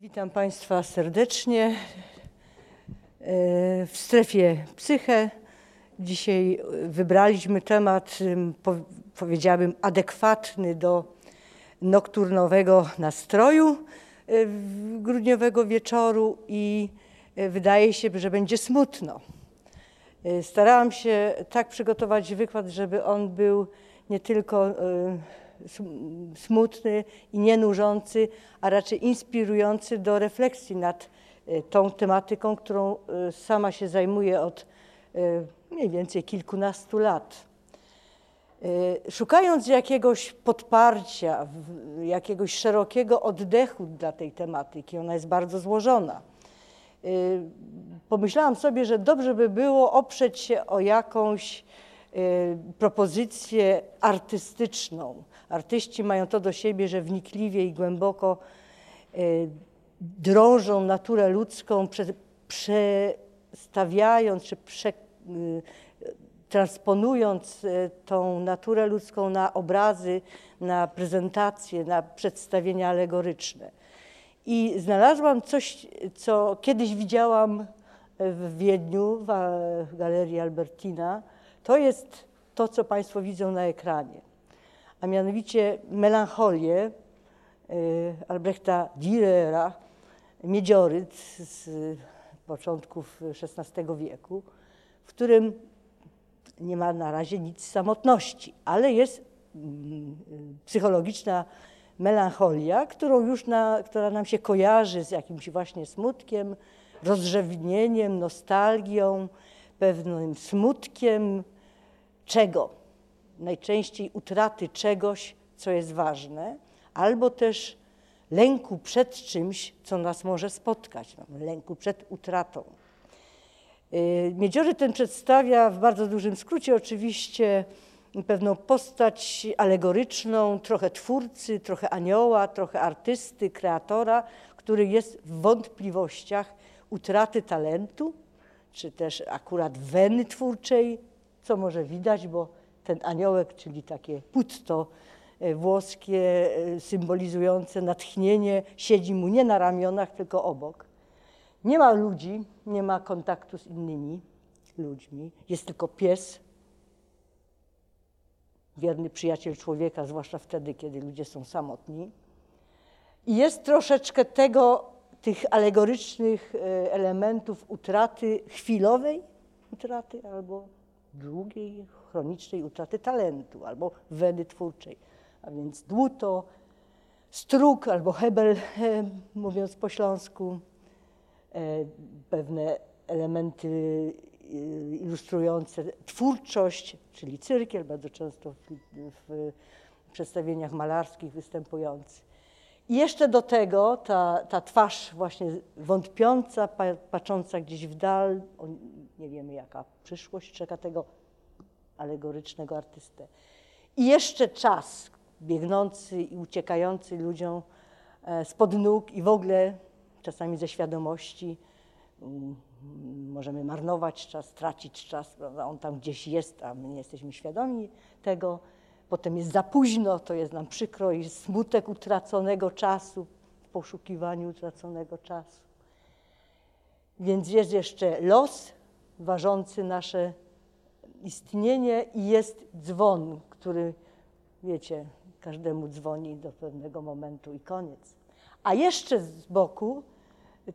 Witam Państwa serdecznie e, w strefie psyche. Dzisiaj wybraliśmy temat, ym, po- powiedziałabym, adekwatny do nokturnowego nastroju e, grudniowego wieczoru i e, wydaje się, że będzie smutno. Starałam się tak przygotować wykład, żeby on był nie tylko smutny i nienużący, a raczej inspirujący do refleksji nad e, tą tematyką, którą e, sama się zajmuję od e, mniej więcej kilkunastu lat. Szukając jakiegoś podparcia, jakiegoś szerokiego oddechu dla tej tematyki, ona jest bardzo złożona. Pomyślałam sobie, że dobrze by było oprzeć się o jakąś propozycję artystyczną. Artyści mają to do siebie, że wnikliwie i głęboko y, drążą naturę ludzką, prze, przestawiając czy prze, y, transponując y, tą naturę ludzką na obrazy, na prezentacje, na przedstawienia alegoryczne. I znalazłam coś, co kiedyś widziałam w Wiedniu, w Galerii Albertina. To jest to, co Państwo widzą na ekranie, a mianowicie melancholię y, Albrechta Dürera, miedzioryt z początków XVI wieku, w którym nie ma na razie nic samotności, ale jest mm, psychologiczna melancholia, którą już na, która nam się kojarzy z jakimś właśnie smutkiem, rozrzewnieniem, nostalgią, pewnym smutkiem czego? Najczęściej utraty czegoś, co jest ważne, albo też lęku przed czymś, co nas może spotkać, no, lęku przed utratą. Y, Miedziory ten przedstawia w bardzo dużym skrócie oczywiście pewną postać alegoryczną, trochę twórcy, trochę anioła, trochę artysty, kreatora, który jest w wątpliwościach utraty talentu, czy też akurat weny twórczej, co może widać, bo ten aniołek, czyli takie putto e, włoskie e, symbolizujące natchnienie, siedzi mu nie na ramionach, tylko obok. Nie ma ludzi, nie ma kontaktu z innymi ludźmi. Jest tylko pies, wierny przyjaciel człowieka, zwłaszcza wtedy, kiedy ludzie są samotni. I jest troszeczkę tego, tych alegorycznych e, elementów utraty chwilowej utraty albo długiej, chronicznej utraty talentu albo weny twórczej. A więc dłuto, struk albo hebel, mówiąc po śląsku, e, pewne elementy e, ilustrujące twórczość, czyli cyrkiel, bardzo często w, przedstawieniach malarskich występujący. I jeszcze do tego ta, ta twarz właśnie wątpiąca, pa, patrząca gdzieś w dal, nie wiemy jaka przyszłość czeka tego alegorycznego artystę. I jeszcze czas biegnący i uciekający ludziom e, spod nóg i w ogóle czasami ze świadomości. Mm, Możemy marnować czas, tracić czas, prawda? on tam gdzieś jest, a my nie jesteśmy świadomi tego. Potem jest za późno, to jest nam przykro i smutek utraconego czasu, w poszukiwaniu utraconego czasu. Więc jest jeszcze los ważący nasze istnienie i jest dzwon, który, wiecie, każdemu dzwoni do pewnego momentu i koniec. A jeszcze z boku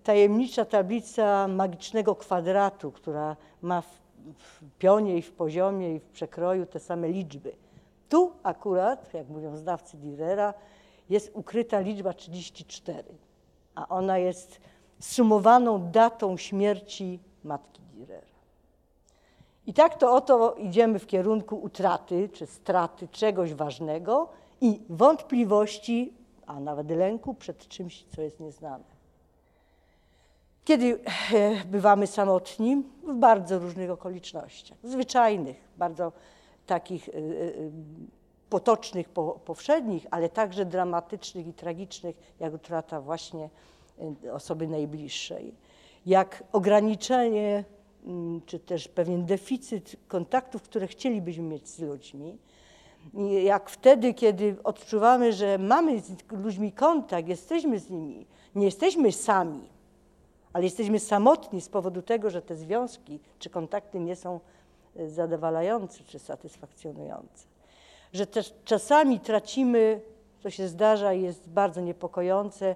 tajemnicza tablica magicznego kwadratu, która ma w, w pionie i w poziomie i w przekroju te same liczby. Tu akurat, jak mówią znawcy Dürera, jest ukryta liczba 34, a ona jest sumowaną datą śmierci matki Dürera. I tak to oto idziemy w kierunku utraty czy straty czegoś ważnego i wątpliwości, a nawet lęku przed czymś, co jest nieznane. Kiedy e, bywamy samotni? W bardzo różnych okolicznościach, zwyczajnych, bardzo takich e, e, potocznych, po, powszednich, ale także dramatycznych i tragicznych, jak utrata właśnie e, osoby najbliższej, jak ograniczenie czy też pewien deficyt kontaktów, które chcielibyśmy mieć z ludźmi, jak wtedy, kiedy odczuwamy, że mamy z ludźmi kontakt, jesteśmy z nimi, nie jesteśmy sami, ale jesteśmy samotni z powodu tego, że te związki czy kontakty nie są e, zadowalające czy satysfakcjonujące. Że też czasami tracimy, co się zdarza i jest bardzo niepokojące,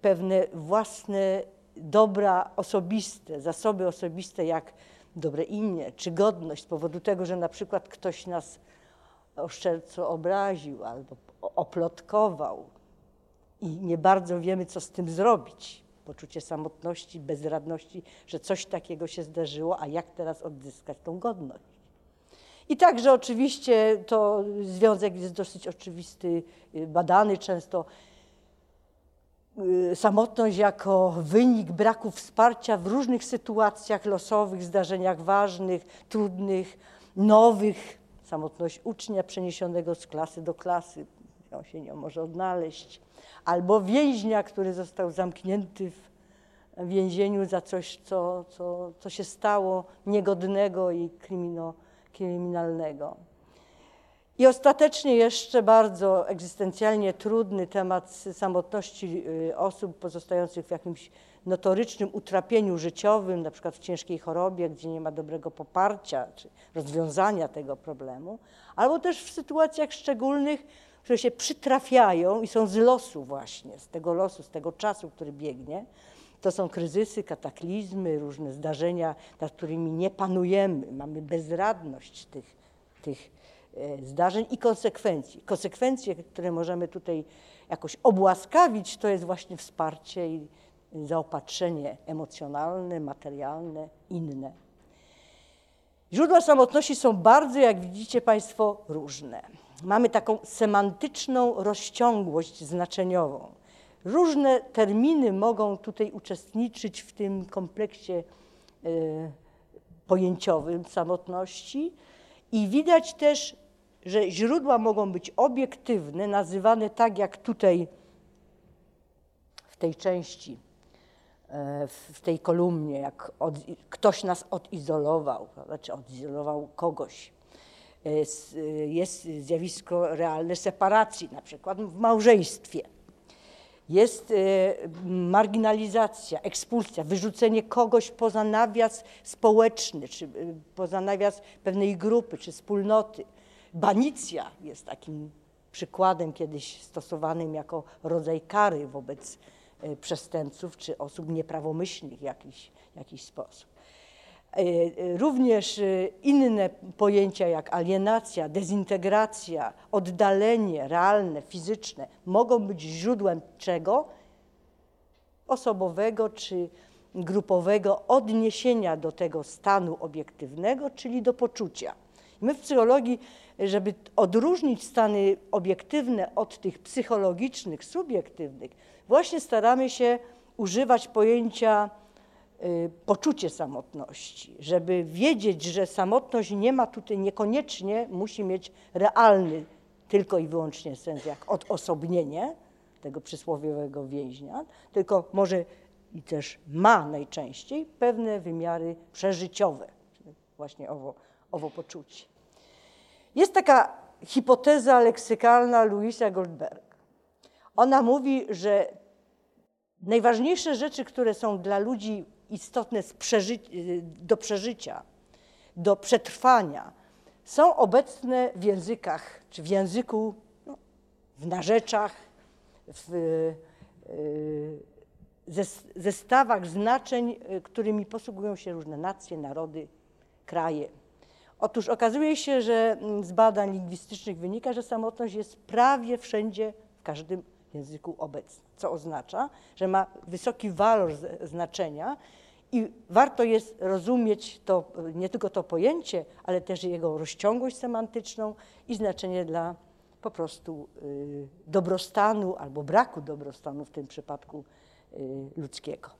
pewne własne dobra osobiste, zasoby osobiste, jak dobre imię czy godność, z powodu tego, że na przykład ktoś nas oszczerco obraził albo oplotkował i nie bardzo wiemy, co z tym zrobić. Poczucie samotności, bezradności, że coś takiego się zdarzyło, a jak teraz odzyskać tą godność. I także oczywiście to związek jest dosyć oczywisty, badany często. Y, samotność jako wynik braku wsparcia w różnych sytuacjach losowych, zdarzeniach ważnych, trudnych, nowych, samotność ucznia przeniesionego z klasy do klasy, on się nie może odnaleźć, albo więźnia, który został zamknięty w więzieniu za coś, co, co, co się stało niegodnego i kryminalnego. I ostatecznie jeszcze bardzo egzystencjalnie trudny temat samotności y, osób pozostających w jakimś notorycznym utrapieniu życiowym, na przykład w ciężkiej chorobie, gdzie nie ma dobrego poparcia czy rozwiązania tego problemu, albo też w sytuacjach szczególnych, które się przytrafiają i są z losu właśnie, z tego losu, z tego czasu, który biegnie. To są kryzysy, kataklizmy, różne zdarzenia, nad którymi nie panujemy, mamy bezradność tych, tych zdarzeń i konsekwencji. Konsekwencje, które możemy tutaj jakoś obłaskawić, to jest właśnie wsparcie i zaopatrzenie emocjonalne, materialne, inne. Źródła samotności są bardzo, jak widzicie Państwo, różne. Mamy taką semantyczną rozciągłość znaczeniową. Różne terminy mogą tutaj uczestniczyć w tym kompleksie y, pojęciowym samotności i widać też, że źródła mogą być obiektywne, nazywane tak jak tutaj w tej części E, w tej kolumnie, jak od, ktoś nas odizolował, znaczy odizolował kogoś. E, jest zjawisko realne separacji, na przykład w małżeństwie. Jest e, marginalizacja, ekspulsja, wyrzucenie kogoś poza nawias społeczny, czy poza nawias pewnej grupy, czy wspólnoty. Banicja jest takim przykładem kiedyś stosowanym jako rodzaj kary wobec E, przestępców czy osób nieprawomyślnych w jakiś, jakiś sposób. E, e, również inne pojęcia jak alienacja, dezintegracja, oddalenie realne, fizyczne mogą być źródłem czego? Osobowego czy grupowego odniesienia do tego stanu obiektywnego, czyli do poczucia. My w psychologii, żeby odróżnić stany obiektywne od tych psychologicznych, subiektywnych, właśnie staramy się używać pojęcia y, poczucie samotności, żeby wiedzieć, że samotność nie ma tutaj niekoniecznie, musi mieć realny tylko i wyłącznie sens jak odosobnienie tego przysłowiowego więźnia, tylko może i też ma najczęściej pewne wymiary przeżyciowe, właśnie owo, owo poczucie. Jest taka hipoteza leksykalna Louisa Goldberg. Ona mówi, że najważniejsze rzeczy, które są dla ludzi istotne przeży do przeżycia, do przetrwania, są obecne w językach, czy w języku, no, w narzeczach, w y, zestawach znaczeń, y, którymi posługują się różne nacje, narody, kraje. Otóż okazuje się, że mm, z badań lingwistycznych wynika, że samotność jest prawie wszędzie, w każdym języku obecna, co oznacza, że ma wysoki walor znaczenia i warto jest rozumieć to, nie tylko to pojęcie, ale też jego rozciągłość semantyczną i znaczenie dla po prostu y, dobrostanu albo braku dobrostanu w tym przypadku y, ludzkiego.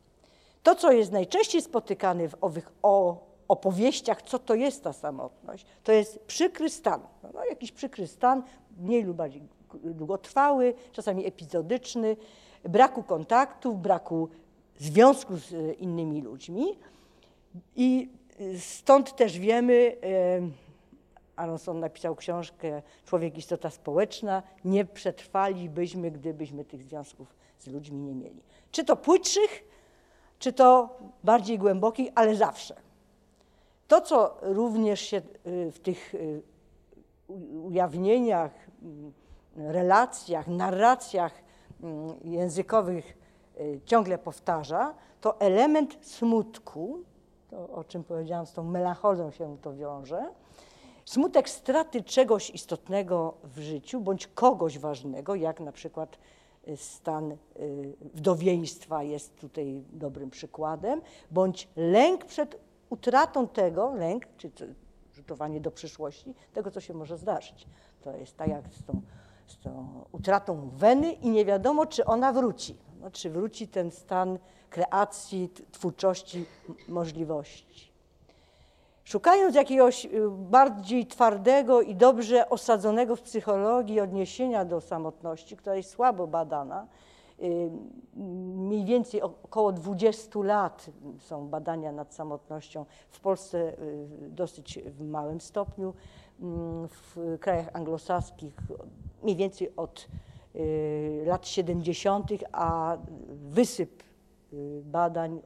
To, co jest najczęściej spotykane w owych o opowieściach, co to jest ta samotność, to jest przykry stan. No, jakiś przykry stan, mniej lub bardziej długotrwały, czasami epizodyczny, braku kontaktów, braku związku z innymi ludźmi. I stąd też wiemy, Aronson napisał książkę Człowiek istota społeczna. Nie przetrwalibyśmy, gdybyśmy tych związków z ludźmi nie mieli. Czy to płytszych, czy to bardziej głębokich, ale zawsze. To, co również się y, w tych y, ujawnieniach, mm, relacjach, narracjach mm, językowych y, ciągle powtarza, to element smutku, to o czym powiedziałam, z tą melancholią się to wiąże, smutek straty czegoś istotnego w życiu bądź kogoś ważnego, jak na przykład stan wdowieństwa jest tutaj dobrym przykładem, bądź lęk przed utratą tego, lęk, czy rzutowanie do przyszłości, tego, co się może zdarzyć. To jest tak jak z tą, z tą utratą weny i nie wiadomo, czy ona wróci. No, czy wróci ten stan kreacji, twórczości, możliwości. Szukając jakiegoś y, bardziej twardego i dobrze osadzonego w psychologii odniesienia do samotności, która jest słabo badana, mniej więcej około 20 lat są badania nad samotnością. W Polsce y, dosyć w małym stopniu, mm, w krajach anglosaskich mniej więcej od y, lat 70., a wysyp badań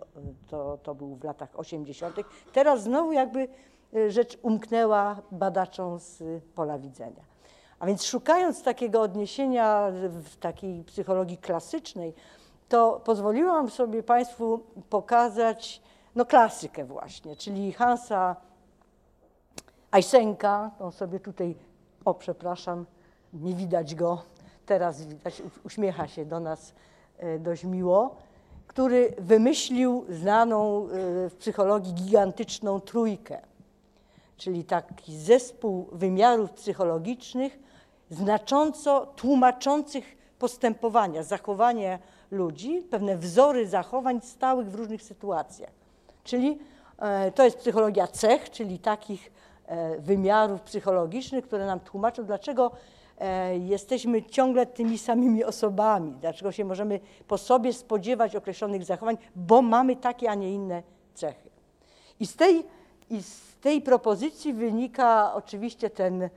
to, to był w latach 80. Teraz znowu jakby rzecz umknęła badaczom z pola widzenia. A więc szukając takiego odniesienia w takiej psychologii klasycznej, to pozwoliłam sobie Państwu pokazać no, klasykę właśnie, czyli Hansa Eisenka, on sobie tutaj, o przepraszam, nie widać go, teraz widać, uśmiecha się do nas e, dość miło, który wymyślił znaną e, w psychologii gigantyczną trójkę, czyli taki zespół wymiarów psychologicznych, znacząco tłumaczących postępowania, zachowania ludzi, pewne wzory zachowań stałych w różnych sytuacjach. Czyli e, to jest psychologia cech, czyli takich e, wymiarów psychologicznych, które nam tłumaczą, dlaczego e, jesteśmy ciągle tymi samymi osobami, dlaczego się możemy po sobie spodziewać określonych zachowań, bo mamy takie, a nie inne cechy. I z tej, i z tej propozycji wynika oczywiście ten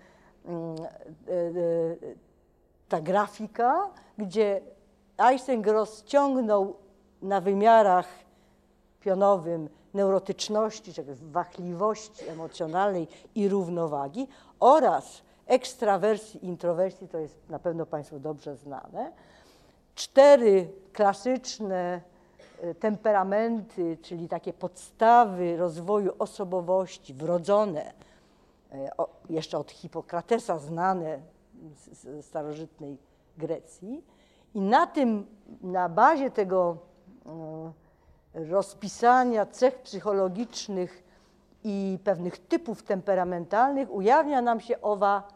ta grafika, gdzie Einstein rozciągnął na wymiarach pionowym neurotyczności, czyli wachliwości emocjonalnej i równowagi oraz ekstrawersji, introwersji, to jest na pewno Państwu dobrze znane. Cztery klasyczne temperamenty, czyli takie podstawy rozwoju osobowości wrodzone, E, jeszcze od Hipokratesa znane z starożytnej Grecji. I na tym, na bazie tego e, rozpisania cech psychologicznych i pewnych typów temperamentalnych ujawnia nam się owa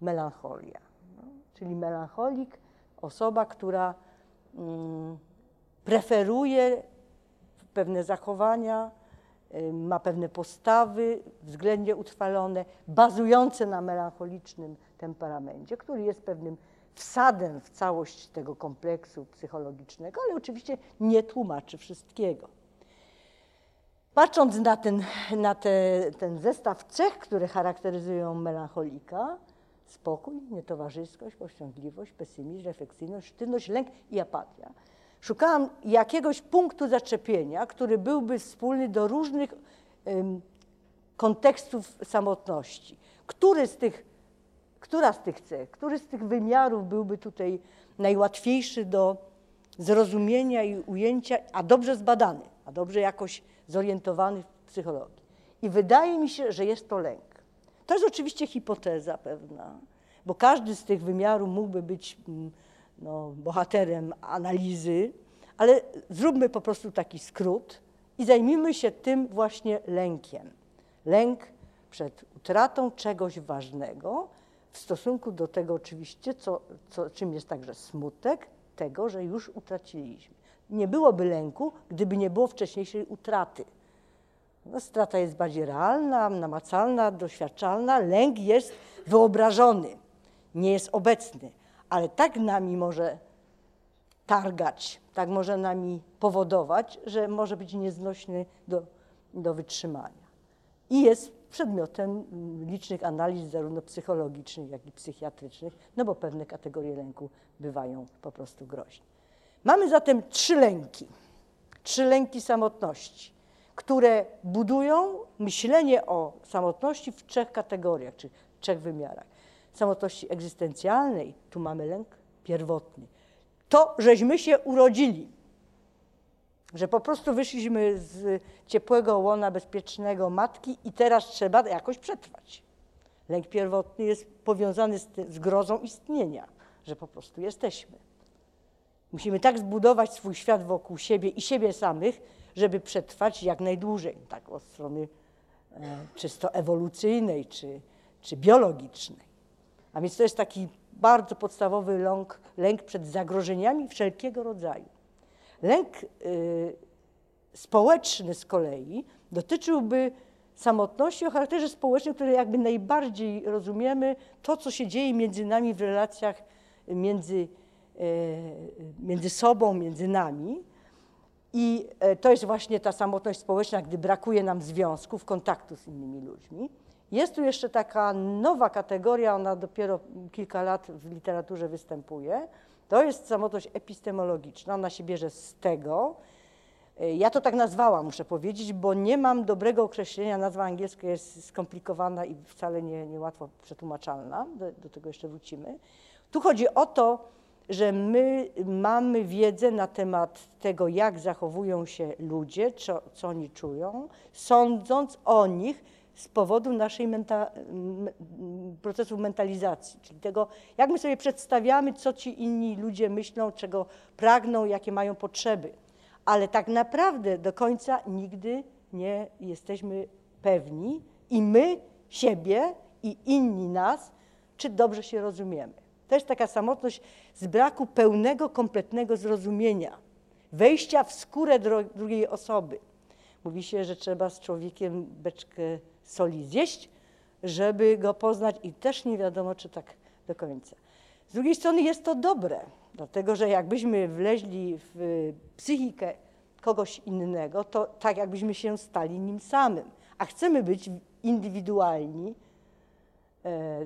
melancholia. No, czyli melancholik, osoba, która mm, preferuje pewne zachowania, ma pewne postawy względnie utrwalone, bazujące na melancholicznym temperamencie, który jest pewnym wsadem w całość tego kompleksu psychologicznego, ale oczywiście nie tłumaczy wszystkiego. Patrząc na ten, na te, ten zestaw cech, które charakteryzują melancholika, spokój, nietowarzyskość, powściągliwość, pesymizm, refleksyjność, sztywność, lęk i apatia, Szukałam jakiegoś punktu zaczepienia, który byłby wspólny do różnych kontekstów samotności. Który z tych, która z tych cech, który z tych wymiarów byłby tutaj najłatwiejszy do zrozumienia i ujęcia, a dobrze zbadany, a dobrze jakoś zorientowany w psychologii. I wydaje mi się, że jest to lęk. To jest oczywiście hipoteza pewna, bo każdy z tych wymiarów mógłby być mm, no, bohaterem analizy, ale zróbmy po prostu taki skrót i zajmijmy się tym właśnie lękiem. Lęk przed utratą czegoś ważnego w stosunku do tego oczywiście, co, co, czym jest także smutek tego, że już utraciliśmy. Nie byłoby lęku, gdyby nie było wcześniejszej utraty. No, strata jest bardziej realna, namacalna, doświadczalna. Lęk jest wyobrażony, nie jest obecny ale tak nami może targać, tak może nami powodować, że może być nieznośny do, do wytrzymania. I jest przedmiotem licznych analiz, zarówno psychologicznych, jak i psychiatrycznych, no bo pewne kategorie lęku bywają po prostu groźne. Mamy zatem trzy lęki, trzy lęki samotności, które budują myślenie o samotności w trzech kategoriach, czy trzech wymiarach. Samotności egzystencjalnej, tu mamy lęk pierwotny. To, żeśmy się urodzili, że po prostu wyszliśmy z ciepłego łona bezpiecznego matki i teraz trzeba jakoś przetrwać. Lęk pierwotny jest powiązany z, z grozą istnienia, że po prostu jesteśmy. Musimy tak zbudować swój świat wokół siebie i siebie samych, żeby przetrwać jak najdłużej, tak od strony e, czysto ewolucyjnej czy, czy biologicznej. A więc to jest taki bardzo podstawowy lęk, lęk przed zagrożeniami wszelkiego rodzaju. Lęk y, społeczny z kolei dotyczyłby samotności o charakterze społecznym, które jakby najbardziej rozumiemy to, co się dzieje między nami w relacjach między, e, między sobą, między nami. I e, to jest właśnie ta samotność społeczna, gdy brakuje nam związków, kontaktu z innymi ludźmi. Jest tu jeszcze taka nowa kategoria, ona dopiero kilka lat w literaturze występuje. To jest samotność epistemologiczna, ona się bierze z tego. E, ja to tak nazwałam, muszę powiedzieć, bo nie mam dobrego określenia. Nazwa angielska jest skomplikowana i wcale nie, niełatwo przetłumaczalna. Do, do tego jeszcze wrócimy. Tu chodzi o to, że my mamy wiedzę na temat tego, jak zachowują się ludzie, co, co oni czują, sądząc o nich z powodu naszej menta procesu mentalizacji, czyli tego, jak my sobie przedstawiamy, co ci inni ludzie myślą, czego pragną, jakie mają potrzeby. Ale tak naprawdę do końca nigdy nie jesteśmy pewni i my siebie i inni nas, czy dobrze się rozumiemy. To jest taka samotność z braku pełnego, kompletnego zrozumienia, wejścia w skórę drugiej osoby. Mówi się, że trzeba z człowiekiem beczkę soli zjeść, żeby go poznać i też nie wiadomo, czy tak do końca. Z drugiej strony jest to dobre, dlatego że jakbyśmy wleźli w psychikę kogoś innego, to tak jakbyśmy się stali nim samym. A chcemy być indywidualni, e,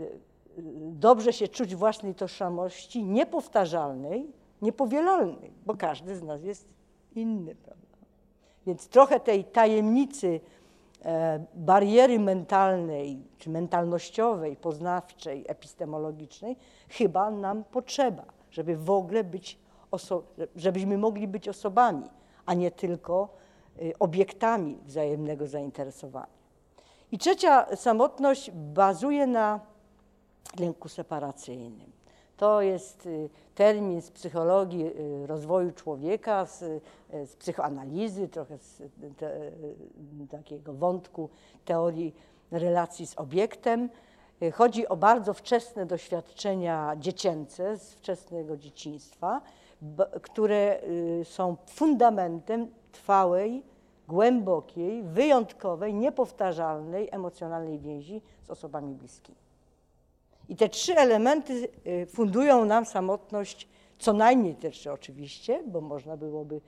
dobrze się czuć własnej tożsamości, niepowtarzalnej, niepowielalnej, bo każdy z nas jest inny, prawda? Więc trochę tej tajemnicy bariery mentalnej, czy mentalnościowej, poznawczej, epistemologicznej chyba nam potrzeba, żeby w ogóle być, żebyśmy mogli być osobami, a nie tylko y, obiektami wzajemnego zainteresowania. I trzecia samotność bazuje na lęku separacyjnym. To jest y, termin z psychologii y, rozwoju człowieka, z, y, z psychoanalizy, trochę z te, takiego wątku teorii relacji z obiektem. Chodzi o bardzo wczesne doświadczenia dziecięce z wczesnego dzieciństwa, które są fundamentem trwałej, głębokiej, wyjątkowej, niepowtarzalnej emocjonalnej więzi z osobami bliskimi. I te trzy elementy y, fundują nam samotność, co najmniej te trzy oczywiście, bo można byłoby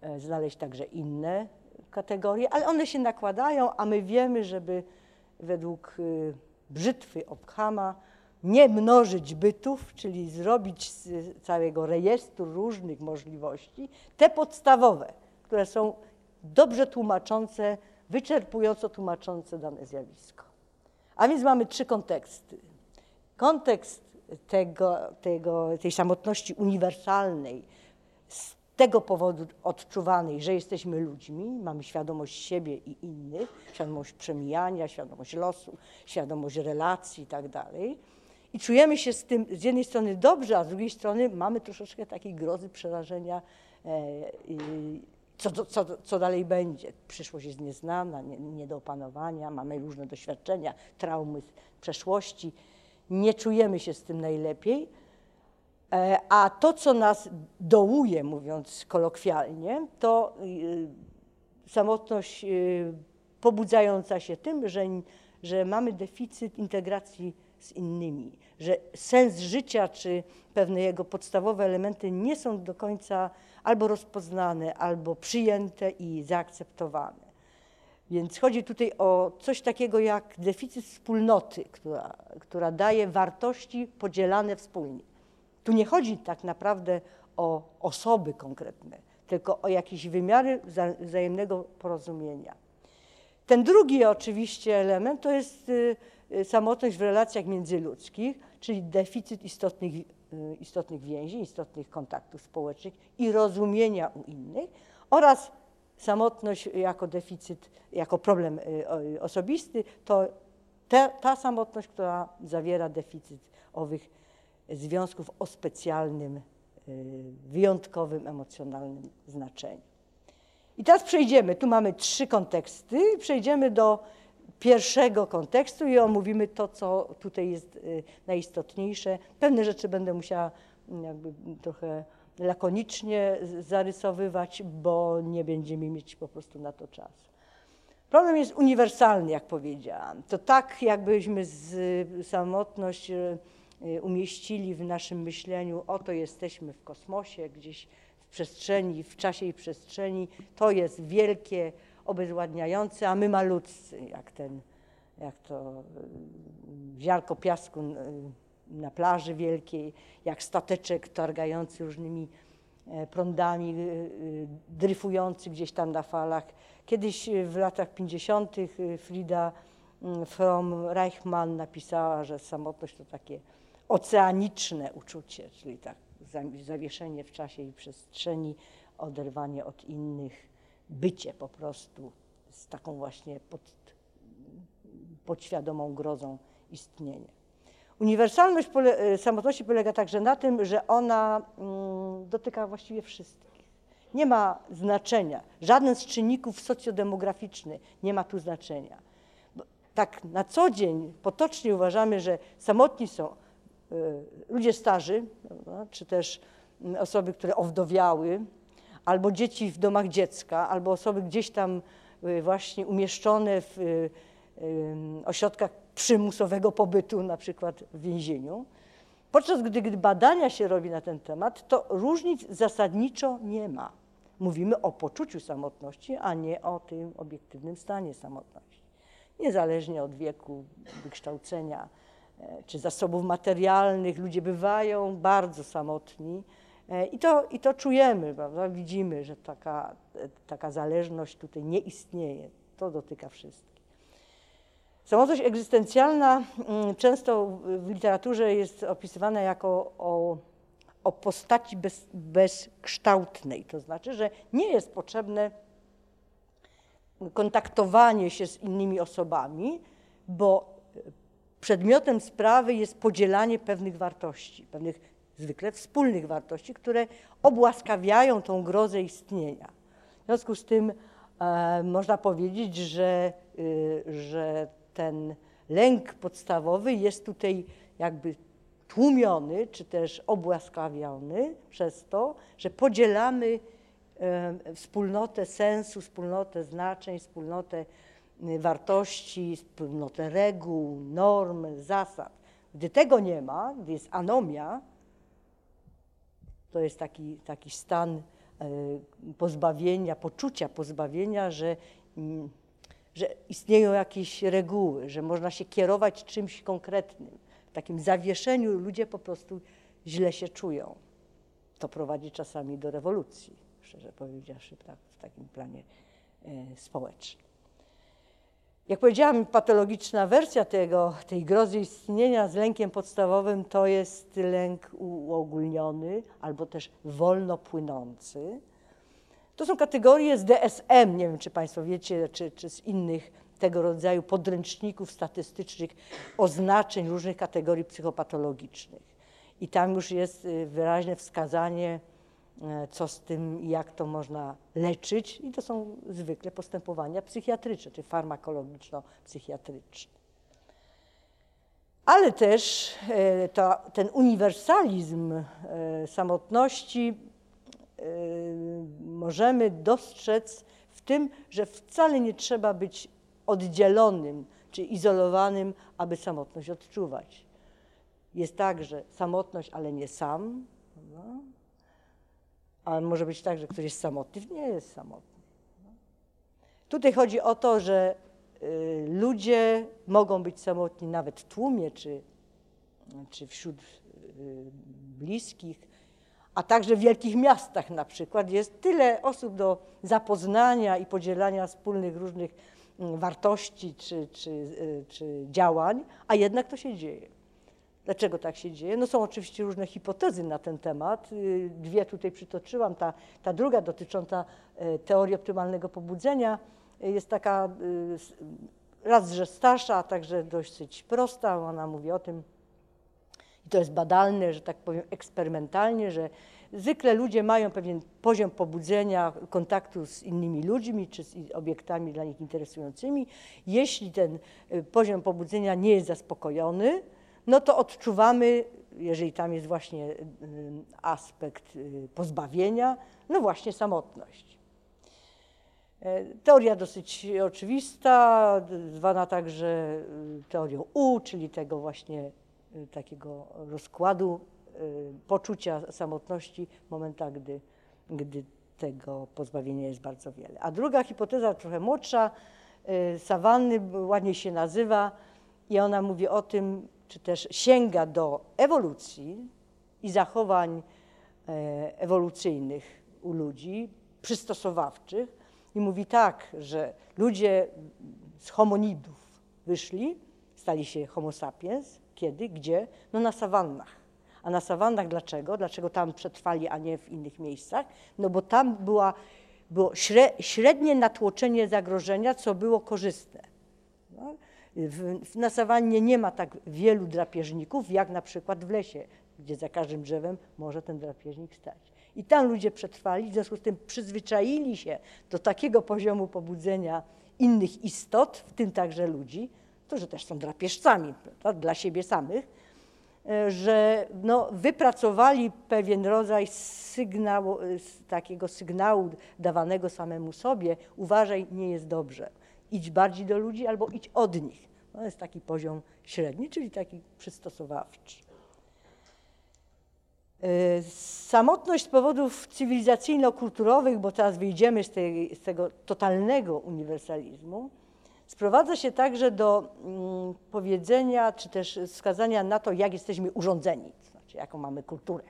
e, znaleźć także inne kategorie, ale one się nakładają, a my wiemy, żeby według y, brzytwy Okhama nie mnożyć bytów, czyli zrobić z całego rejestru różnych możliwości te podstawowe, które są dobrze tłumaczące, wyczerpująco tłumaczące dane zjawisko. A więc mamy trzy konteksty kontekst tego, tego, tej samotności uniwersalnej, z tego powodu odczuwanej, że jesteśmy ludźmi, mamy świadomość siebie i innych, świadomość przemijania, świadomość losu, świadomość relacji i tak. I czujemy się z tym z jednej strony dobrze, a z drugiej strony mamy troszeczkę takiej grozy, przerażenia, e, co, co, co dalej będzie. Przyszłość jest nieznana, nie, nie do opanowania, mamy różne doświadczenia, traumy z przeszłości nie czujemy się z tym najlepiej, e, a to, co nas dołuje, mówiąc kolokwialnie, to y, samotność y, pobudzająca się tym, że, że mamy deficyt integracji z innymi, że sens życia czy pewne jego podstawowe elementy nie są do końca albo rozpoznane, albo przyjęte i zaakceptowane. Więc chodzi tutaj o coś takiego jak deficyt wspólnoty, która, która daje wartości podzielane wspólnie. Tu nie chodzi tak naprawdę o osoby konkretne, tylko o jakieś wymiary wzajemnego porozumienia. Ten drugi oczywiście element to jest y, y, samotność w relacjach międzyludzkich, czyli deficyt istotnych, y, istotnych więzi, istotnych kontaktów społecznych i rozumienia u innych oraz samotność jako deficyt, jako problem osobisty, to ta, samotność, która zawiera deficyt owych związków o specjalnym, wyjątkowym, emocjonalnym znaczeniu. I teraz przejdziemy, tu mamy trzy konteksty, przejdziemy do pierwszego kontekstu i omówimy to, co tutaj jest y, najistotniejsze. Pewne rzeczy będę musiała mm, jakby trochę lakonicznie zarysowywać, bo nie będziemy mieć po prostu na to czasu. Problem jest uniwersalny, jak powiedziałam. To tak, jakbyśmy z samotność y, y, umieścili w naszym myśleniu, oto jesteśmy w kosmosie, gdzieś przestrzeni, w czasie i przestrzeni, to jest wielkie, obezładniające, a my malutcy, jak ten, jak to y, ziarko piasku na plaży wielkiej, jak stateczek targający różnymi e, prądami, y, dryfujący gdzieś tam na falach. Kiedyś w latach 50. Frida mm, from Reichmann napisała, że samotność to takie oceaniczne uczucie, czyli tak zawieszenie w czasie i przestrzeni, oderwanie od innych, bycie po prostu z taką właśnie pod, podświadomą grozą istnienia. Uniwersalność pole, e, samotności polega także na tym, że ona mm, dotyka właściwie wszystkich. Nie ma znaczenia, żaden z czynników socjodemograficzny nie ma tu znaczenia. Bo tak na co dzień potocznie uważamy, że samotni są Y, ludzie starzy, prawda, czy też mm, osoby, które owdowiały, albo dzieci w domach dziecka, albo osoby gdzieś tam y, właśnie umieszczone w ośrodkach przymusowego pobytu, na przykład w więzieniu. Podczas gdy, gdy badania się robi na ten temat, to różnic zasadniczo nie ma. Mówimy o poczuciu samotności, a nie o tym obiektywnym stanie samotności. Niezależnie od wieku, wykształcenia, E, czy zasobów materialnych. Ludzie bywają bardzo samotni e, i to, i to czujemy, prawda? widzimy, że taka, e, taka zależność tutaj nie istnieje. To dotyka wszystkich. Samotność egzystencjalna mm, często w literaturze jest opisywana jako o, o postaci bez, bezkształtnej, to znaczy, że nie jest potrzebne kontaktowanie się z innymi osobami, bo przedmiotem sprawy jest podzielanie pewnych wartości, pewnych zwykle wspólnych wartości, które obłaskawiają tą grozę istnienia. W związku z tym e, można powiedzieć, że, y, że ten lęk podstawowy jest tutaj jakby tłumiony, czy też obłaskawiony przez to, że podzielamy e, wspólnotę sensu, wspólnotę znaczeń, wspólnotę wartości, wspólnotę reguł, norm, zasad. Gdy tego nie ma, gdy jest anomia, to jest taki, taki stan e, pozbawienia, poczucia pozbawienia, że, mm, że istnieją jakieś reguły, że można się kierować czymś konkretnym. W takim zawieszeniu ludzie po prostu źle się czują. To prowadzi czasami do rewolucji, szczerze powiedziawszy, tak, w takim planie e, społecznym. Jak powiedziałam, patologiczna wersja tego, tej grozy istnienia z lękiem podstawowym to jest lęk uogólniony albo też wolno płynący. To są kategorie z DSM, nie wiem czy Państwo wiecie, czy, czy z innych tego rodzaju podręczników statystycznych oznaczeń różnych kategorii psychopatologicznych. I tam już jest y, wyraźne wskazanie, E, co z tym jak to można leczyć. I to są zwykle postępowania psychiatryczne czy farmakologiczno-psychiatryczne. Ale też e, ten uniwersalizm e, samotności możemy dostrzec w tym, że wcale nie trzeba być oddzielonym czy izolowanym, aby samotność odczuwać. Jest tak, że samotność, ale nie sam. A może być tak, że ktoś jest samotny, nie jest samotny. Tutaj chodzi o to, że y, ludzie mogą być samotni nawet w tłumie czy, czy wśród y, bliskich, a także w wielkich miastach na przykład jest tyle osób do zapoznania i podzielania wspólnych różnych mm, wartości czy, czy, y, czy działań, a jednak to się dzieje. Dlaczego tak się dzieje? No są oczywiście różne hipotezy na ten temat. Y, dwie tutaj przytoczyłam. Ta, ta druga dotycząca y, teorii optymalnego pobudzenia jest taka raz, że starsza, a także dosyć prosta. Ona mówi o tym, i to jest badalne, że tak powiem eksperymentalnie, że zwykle ludzie mają pewien poziom pobudzenia, kontaktu z innymi ludźmi czy z obiektami dla nich interesującymi. Jeśli ten y, poziom pobudzenia nie jest zaspokojony, no to odczuwamy, jeżeli tam jest właśnie y, aspekt y, pozbawienia, no właśnie samotność. E, teoria dosyć oczywista, zwana także teorią U, czyli tego właśnie takiego rozkładu y, poczucia samotności w momentach, gdy, gdy tego pozbawienia jest bardzo wiele. A druga hipoteza, trochę młodsza, y, sawanny, ładnie się nazywa i ona mówi o tym, czy też sięga do ewolucji i zachowań e, ewolucyjnych u ludzi, przystosowawczych i mówi tak, że ludzie z homonidów wyszli, stali się homo sapiens, kiedy? Gdzie? No na sawannach. A na sawannach dlaczego? Dlaczego tam przetrwali, a nie w innych miejscach? No bo tam była, było średnie natłoczenie zagrożenia, co było korzystne. No, w, na sawannie nie ma tak wielu drapieżników, jak na przykład w lesie, gdzie za każdym drzewem może ten drapieżnik stać. I tam ludzie przetrwali, w związku z tym przyzwyczaili się do takiego poziomu pobudzenia innych istot, w tym także ludzi, którzy też są drapieżcami prawda, dla siebie samych, e, że no, wypracowali pewien rodzaj sygnału, e, takiego sygnału dawanego samemu sobie, uważaj, nie jest dobrze. Idź bardziej do ludzi albo idź od nich. To jest taki poziom średni, czyli taki przystosowawczy. E, samotność z powodów cywilizacyjno-kulturowych, bo teraz wyjdziemy z, tej, z tego totalnego uniwersalizmu, Sprowadza się także do mm, powiedzenia, czy też wskazania na to, jak jesteśmy urządzeni, to znaczy jaką mamy kulturę.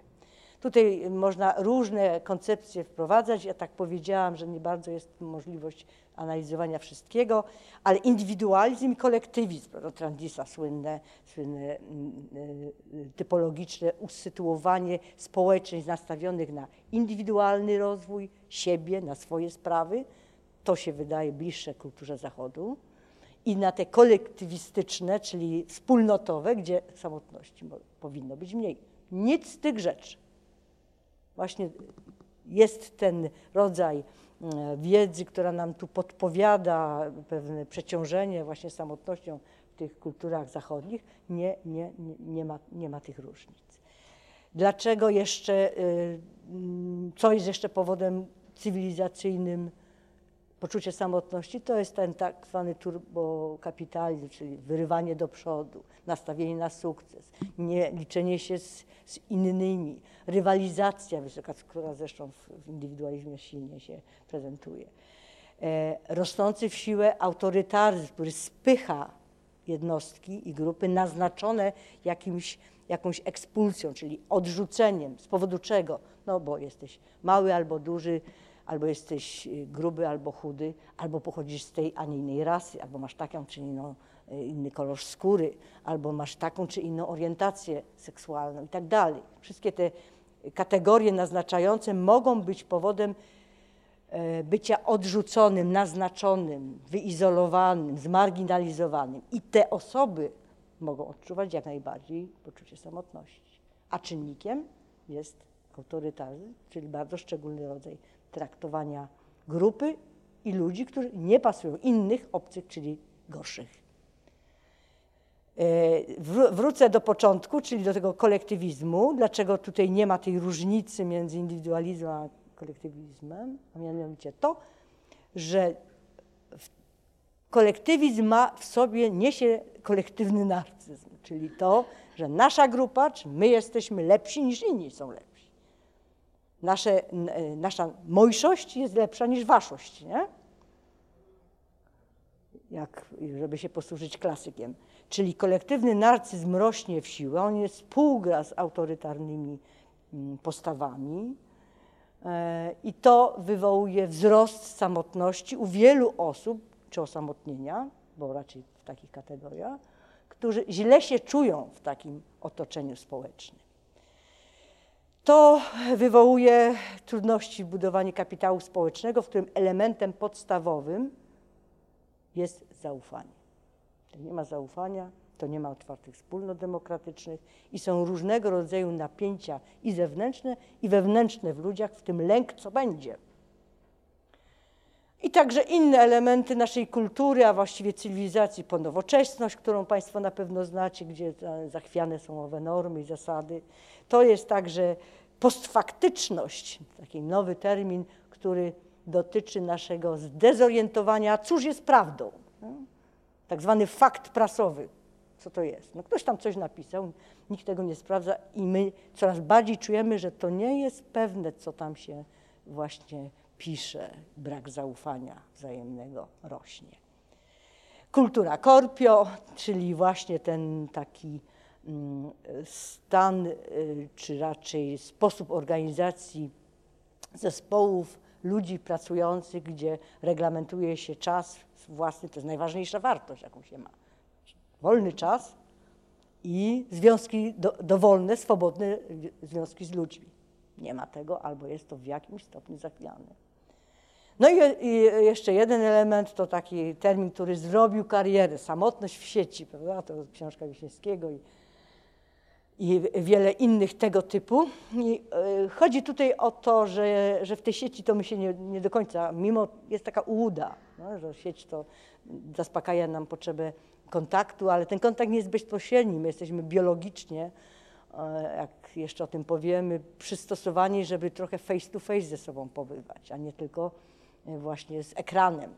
Tutaj można różne koncepcje wprowadzać. Ja tak powiedziałam, że nie bardzo jest możliwość analizowania wszystkiego, ale indywidualizm i kolektywizm, no, Trandisa słynne, słynne mm, y, typologiczne usytuowanie społeczeństw nastawionych na indywidualny rozwój siebie, na swoje sprawy, to się wydaje bliższe kulturze Zachodu i na te kolektywistyczne, czyli wspólnotowe, gdzie samotności powinno być mniej. Nic z tych rzeczy. Właśnie jest ten rodzaj mm, wiedzy, która nam tu podpowiada pewne przeciążenie właśnie samotnością w tych kulturach zachodnich. Nie, nie, nie, nie, ma, nie ma tych różnic. Dlaczego jeszcze, mm, co jest jeszcze powodem cywilizacyjnym poczucie samotności to jest ten tak zwany turbokapitalizm, czyli wyrywanie do przodu, nastawienie na sukces, nie liczenie się z, z innymi, rywalizacja wysoka, która zresztą w, w indywidualizmie silnie się prezentuje. E, rosnący w siłę autorytaryzm, który spycha jednostki i grupy naznaczone jakimś, jakąś ekspulsją, czyli odrzuceniem. Z powodu czego? No bo jesteś mały albo duży, albo jesteś y, gruby, albo chudy, albo pochodzisz z tej, a nie innej rasy, albo masz taką czy inną, y, inny kolor skóry, albo masz taką czy inną orientację seksualną i tak dalej. Wszystkie te kategorie naznaczające mogą być powodem e, bycia odrzuconym, naznaczonym, wyizolowanym, zmarginalizowanym. I te osoby mogą odczuwać jak najbardziej poczucie samotności. A czynnikiem jest autorytaryzm, czyli bardzo szczególny rodzaj traktowania grupy i ludzi, którzy nie pasują, innych, obcych, czyli gorszych. E, wrócę do początku, czyli do tego kolektywizmu. Dlaczego tutaj nie ma tej różnicy między indywidualizmem a kolektywizmem? A mianowicie to, że kolektywizm ma w sobie, niesie kolektywny narcyzm, czyli to, że nasza grupa, czy my jesteśmy lepsi niż inni są lepsi nasze, nasza mojszość jest lepsza niż waszość, nie? jak, żeby się posłużyć klasykiem. Czyli kolektywny narcyzm rośnie w siłę, on jest współgra z autorytarnymi mm, postawami e, i to wywołuje wzrost samotności u wielu osób, czy osamotnienia, bo raczej w takich kategoriach, którzy źle się czują w takim otoczeniu społecznym. To wywołuje trudności w budowaniu kapitału społecznego, w którym elementem podstawowym jest zaufanie. Jak nie ma zaufania, to nie ma otwartych wspólnot demokratycznych i są różnego rodzaju napięcia i zewnętrzne, i wewnętrzne w ludziach, w tym lęk, co będzie. I także inne elementy naszej kultury, a właściwie cywilizacji, ponowoczesność, którą Państwo na pewno znacie, gdzie zachwiane są owe normy i zasady. To jest także postfaktyczność, taki nowy termin, który dotyczy naszego zdezorientowania, cóż jest prawdą. Tak zwany fakt prasowy. Co to jest? No ktoś tam coś napisał, nikt tego nie sprawdza i my coraz bardziej czujemy, że to nie jest pewne, co tam się właśnie pisze. Brak zaufania wzajemnego rośnie. Kultura korpio, czyli właśnie ten taki stan, y, czy raczej sposób organizacji zespołów ludzi pracujących, gdzie reglamentuje się czas własny, to jest najważniejsza wartość, jaką się ma. Wolny czas i związki do, dowolne, swobodne związki z ludźmi. Nie ma tego, albo jest to w jakimś stopniu zachwiane. No i, i, jeszcze jeden element to taki termin, który zrobił karierę, samotność w sieci, prawda? To książka Wiśniewskiego i i wiele innych tego typu. I e, chodzi tutaj o to, że, że w tej sieci to my się nie, nie do końca, mimo jest taka ułuda, no, że sieć to zaspokaja nam potrzebę kontaktu, ale ten kontakt nie jest bezpośredni. My jesteśmy biologicznie, e, jak jeszcze o tym powiemy, przystosowani, żeby trochę face to face ze sobą pobywać, a nie tylko e, właśnie z ekranem.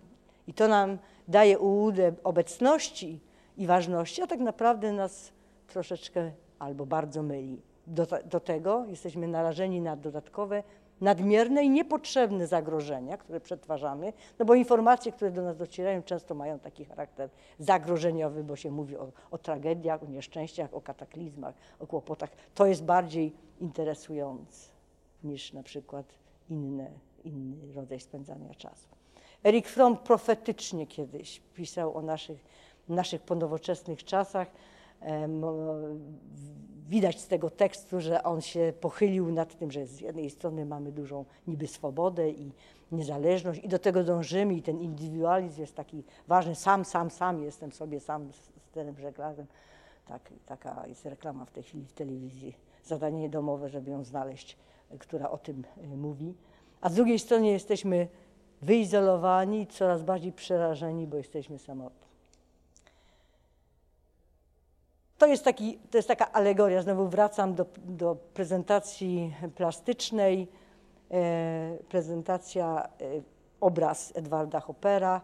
I to nam daje ułudę obecności i ważności, a tak naprawdę nas troszeczkę albo bardzo myli. Do, do tego jesteśmy narażeni na dodatkowe, nadmierne i niepotrzebne zagrożenia, które przetwarzamy, no bo informacje, które do nas docierają, często mają taki charakter zagrożeniowy, bo się mówi o, o tragediach, o nieszczęściach, o kataklizmach, o kłopotach. To jest bardziej interesujące niż na przykład inne, inny rodzaj spędzania czasu. Erik Fromm profetycznie kiedyś pisał o naszych, naszych ponowoczesnych czasach, widać z tego tekstu, że on się pochylił nad tym, że z jednej strony mamy dużą niby swobodę i niezależność i do tego dążymy i ten indywidualizm jest taki ważny, sam, sam, sam jestem sobie sam stenem żeglarzem. Tak, taka jest reklama w tej chwili w telewizji, zadanie domowe, żeby ją znaleźć, która o tym e, mówi. A z drugiej strony jesteśmy wyizolowani, coraz bardziej przerażeni, bo jesteśmy samotni. To jest, taki, to jest taka alegoria, znowu wracam do, do prezentacji plastycznej, e, prezentacja, e, obraz Edwarda Hoppera.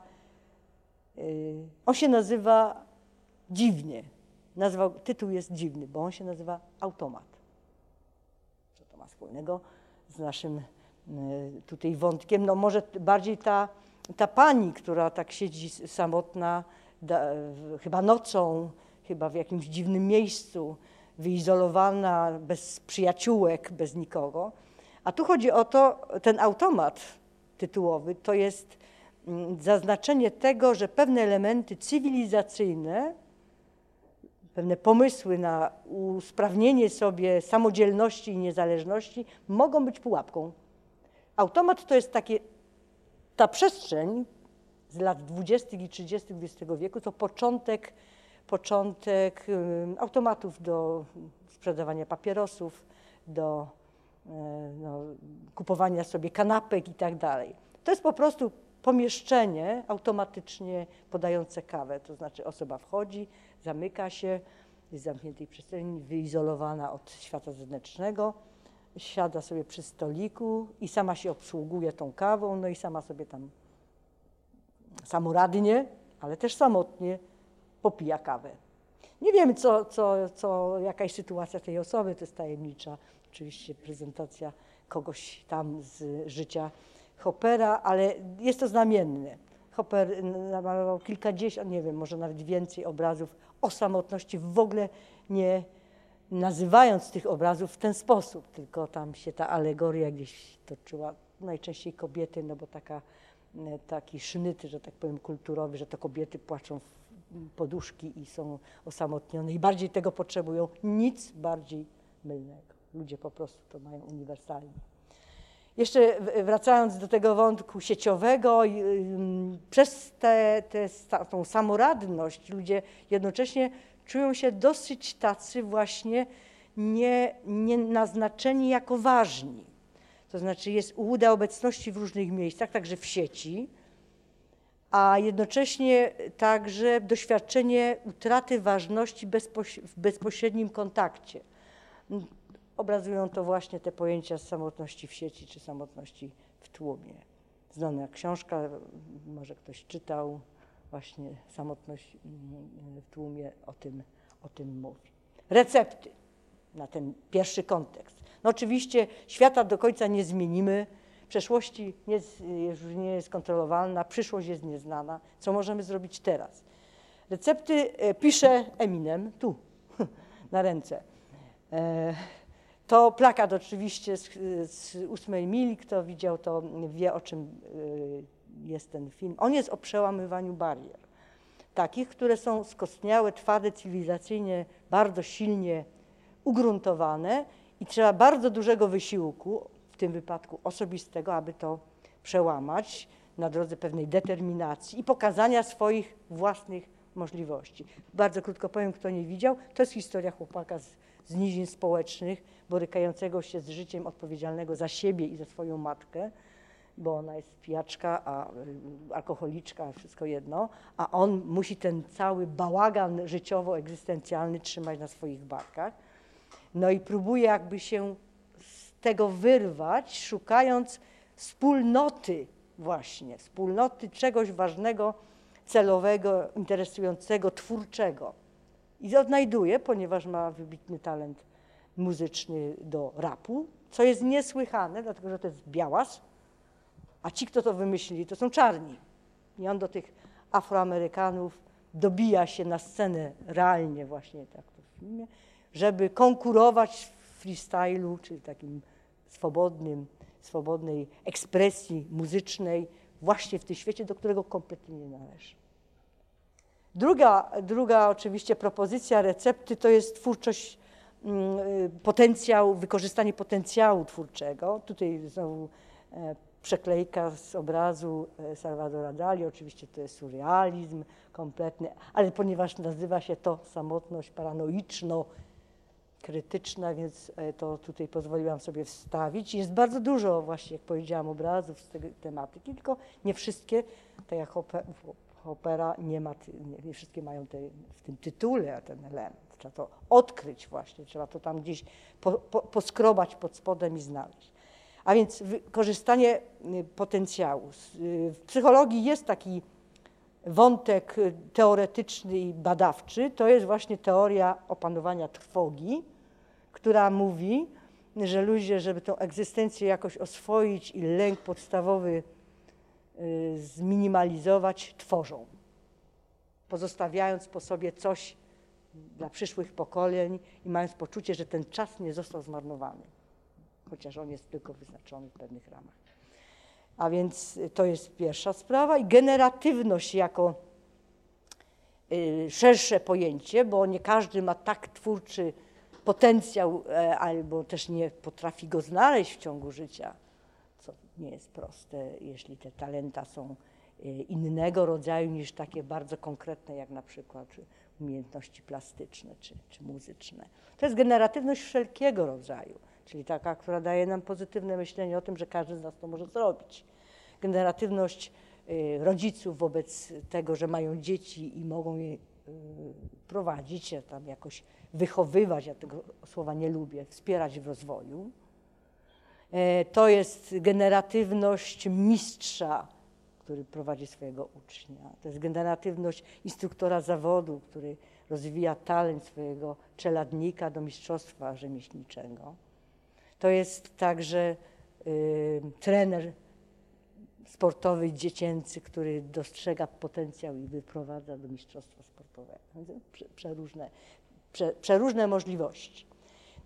E, on się nazywa dziwnie, Nazwał, tytuł jest dziwny, bo on się nazywa Automat. Co to ma wspólnego z naszym e, tutaj wątkiem? No może bardziej ta, ta pani, która tak siedzi samotna, da, chyba nocą, chyba w jakimś dziwnym miejscu, wyizolowana, bez przyjaciółek, bez nikogo. A tu chodzi o to, ten automat tytułowy to jest mm, zaznaczenie tego, że pewne elementy cywilizacyjne, pewne pomysły na usprawnienie sobie samodzielności i niezależności mogą być pułapką. Automat to jest takie, ta przestrzeń z lat 20. i 30. XX wieku to początek początek automatów do sprzedawania papierosów, do e, no, kupowania sobie kanapek i tak dalej. To jest po prostu pomieszczenie automatycznie podające kawę, to znaczy osoba wchodzi, zamyka się, jest w zamkniętej przestrzeni, wyizolowana od świata zewnętrznego, siada sobie przy stoliku i sama się obsługuje tą kawą, no i sama sobie tam samoradnie, ale też samotnie popija kawę. Nie wiemy, co, co, co, jaka jest sytuacja tej osoby, to jest tajemnicza oczywiście prezentacja kogoś tam z życia Hoppera, ale jest to znamienne. Hopper namalował kilkadziesiąt, nie wiem, może nawet więcej obrazów o samotności, w ogóle nie nazywając tych obrazów w ten sposób, tylko tam się ta alegoria gdzieś toczyła, najczęściej kobiety, no bo taka, e, taki sznyt, że tak powiem, kulturowy, że to kobiety płaczą w poduszki i są osamotnione i bardziej tego potrzebują. Nic bardziej mylnego. Ludzie po prostu to mają uniwersalnie. Jeszcze wracając do tego wątku sieciowego, przez tę samoradność ludzie jednocześnie czują się dosyć tacy właśnie nie, nie naznaczeni jako ważni. To znaczy jest ułuda obecności w różnych miejscach, także w sieci, a jednocześnie także doświadczenie utraty ważności w bezpośrednim kontakcie. Obrazują to właśnie te pojęcia samotności w sieci czy samotności w tłumie. Znana książka, może ktoś czytał, właśnie samotność w tłumie o tym, o tym mówi. Recepty na ten pierwszy kontekst. No oczywiście świata do końca nie zmienimy, przeszłości jest, już nie jest kontrolowalna, przyszłość jest nieznana. Co możemy zrobić teraz? Recepty e, pisze Eminem, tu, na ręce. E, to plakat oczywiście z, z ósmej mili, kto widział to wie o czym e, jest ten film. On jest o przełamywaniu barier. Takich, które są skostniałe, twarde, cywilizacyjnie, bardzo silnie ugruntowane i trzeba bardzo dużego wysiłku, tym wypadku osobistego, aby to przełamać na drodze pewnej determinacji i pokazania swoich własnych możliwości. Bardzo krótko powiem, kto nie widział, to jest historia chłopaka z, z nizin społecznych, borykającego się z życiem odpowiedzialnego za siebie i za swoją matkę, bo ona jest pijaczka, a y, alkoholiczka, wszystko jedno, a on musi ten cały bałagan życiowo-egzystencjalny trzymać na swoich barkach. No i próbuje jakby się tego wyrwać, szukając wspólnoty właśnie, wspólnoty czegoś ważnego, celowego, interesującego, twórczego. I odnajduje, ponieważ ma wybitny talent muzyczny do rapu, co jest niesłychane, dlatego że to jest białas, a ci, kto to wymyślili, to są czarni. I on do tych Afroamerykanów dobija się na scenę realnie właśnie tak to w filmie, żeby konkurować w freestylu, czyli takim swobodnym, swobodnej ekspresji muzycznej właśnie w tym świecie, do którego kompletnie nie należy. Druga, druga oczywiście propozycja recepty to jest twórczość, mm, y, potencjał, wykorzystanie potencjału twórczego. Tutaj znowu e, przeklejka z obrazu e, Salvadora Dali, oczywiście to jest surrealizm kompletny, ale ponieważ nazywa się to samotność paranoiczno krytyczna, więc e, to tutaj pozwoliłam sobie wstawić. Jest bardzo dużo właśnie, jak powiedziałam, obrazów z tej tematyki, tylko nie wszystkie, tak jak opera, nie, ma, nie, wszystkie mają te, w tym tytule ten element. Trzeba to odkryć właśnie, trzeba to tam gdzieś po, po, poskrobać pod spodem i znaleźć. A więc wykorzystanie y, potencjału. Y, w psychologii jest taki wątek y, teoretyczny i badawczy, to jest właśnie teoria opanowania trwogi, która mówi, że ludzie, żeby tą egzystencję jakoś oswoić i lęk podstawowy y, zminimalizować, tworzą, pozostawiając po sobie coś dla przyszłych pokoleń i mając poczucie, że ten czas nie został zmarnowany, chociaż on jest tylko wyznaczony w pewnych ramach. A więc to jest pierwsza sprawa. I generatywność jako y, szersze pojęcie, bo nie każdy ma tak twórczy potencjał, e, albo też nie potrafi go znaleźć w ciągu życia, co nie jest proste, jeśli te talenta są e, innego rodzaju niż takie bardzo konkretne, jak na przykład umiejętności plastyczne czy, czy muzyczne. To jest generatywność wszelkiego rodzaju, czyli taka, która daje nam pozytywne myślenie o tym, że każdy z nas to może zrobić. Generatywność e, rodziców wobec tego, że mają dzieci i mogą je prowadzić, tam jakoś wychowywać, ja tego słowa nie lubię, wspierać w rozwoju. E, to jest generatywność mistrza, który prowadzi swojego ucznia. To jest generatywność instruktora zawodu, który rozwija talent swojego czeladnika do mistrzostwa rzemieślniczego. To jest także y, trener sportowy, dziecięcy, który dostrzega potencjał i wyprowadza do mistrzostwa sportowego. Przeróżne, prze, przeróżne możliwości.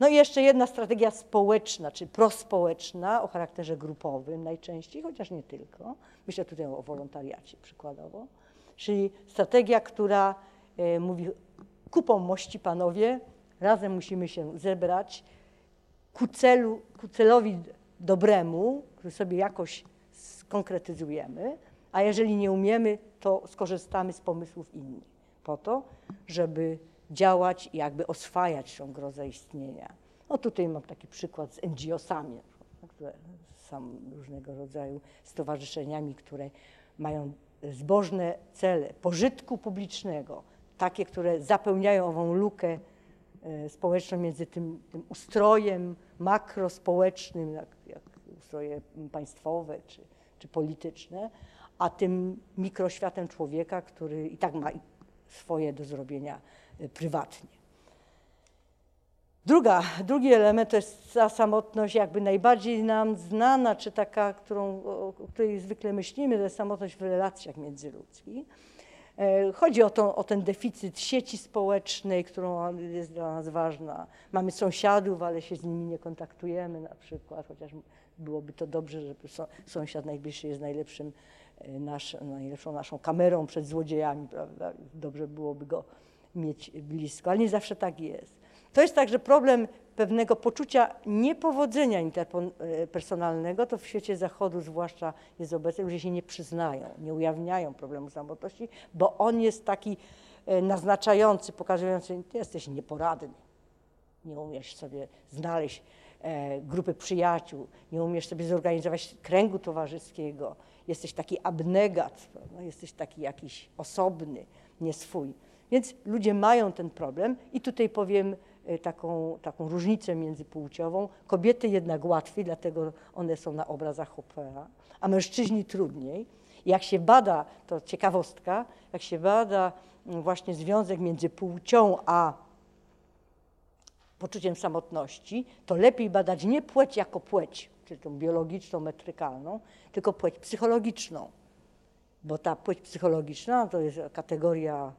No i jeszcze jedna strategia społeczna, czy prospołeczna o charakterze grupowym najczęściej, chociaż nie tylko. Myślę tutaj o wolontariacie przykładowo. Czyli strategia, która e, mówi kupą mości panowie, razem musimy się zebrać ku, celu, ku celowi dobremu, który sobie jakoś skonkretyzujemy, a jeżeli nie umiemy, to skorzystamy z pomysłów innych po to, żeby działać i jakby oswajać tą grozę istnienia. No tutaj mam taki przykład z NGO-sami, które są różnego rodzaju stowarzyszeniami, które mają zbożne cele pożytku publicznego, takie, które zapełniają ową lukę e, społeczną między tym, tym ustrojem makrospołecznym, jak, jak ustroje państwowe czy, czy polityczne, a tym mikroświatem człowieka, który i tak ma swoje do zrobienia e, prywatnie. Druga, drugi element to jest ta samotność jakby najbardziej nam znana, czy taka, którą, o której zwykle myślimy, to jest samotność w relacjach międzyludzkich. E, chodzi o, to, o ten deficyt sieci społecznej, którą jest dla nas ważna. Mamy sąsiadów, ale się z nimi nie kontaktujemy na przykład, chociaż byłoby to dobrze, żeby sąsiad najbliższy jest najlepszym, e, nasz, najlepszą naszą kamerą przed złodziejami, prawda? Dobrze byłoby go mieć blisko, ale nie zawsze tak jest. To jest także problem pewnego poczucia niepowodzenia interpersonalnego, to w świecie zachodu zwłaszcza jest obecne, ludzie się nie przyznają, nie ujawniają problemu samotności, bo on jest taki e, naznaczający, pokazujący, ty jesteś nieporadny, nie umiesz sobie znaleźć e, grupy przyjaciół, nie umiesz sobie zorganizować kręgu towarzyskiego, jesteś taki abnegat, prawda? jesteś taki jakiś osobny, nie swój. Więc ludzie mają ten problem i tutaj powiem taką, taką różnicę międzypłciową. Kobiety jednak łatwiej, dlatego one są na obrazach Hoppera, a mężczyźni trudniej. Jak się bada, to ciekawostka, jak się bada mm, właśnie związek między płcią a poczuciem samotności, to lepiej badać nie płeć jako płeć, czyli tą biologiczną, metrykalną, tylko płeć psychologiczną. Bo ta płeć psychologiczna to jest kategoria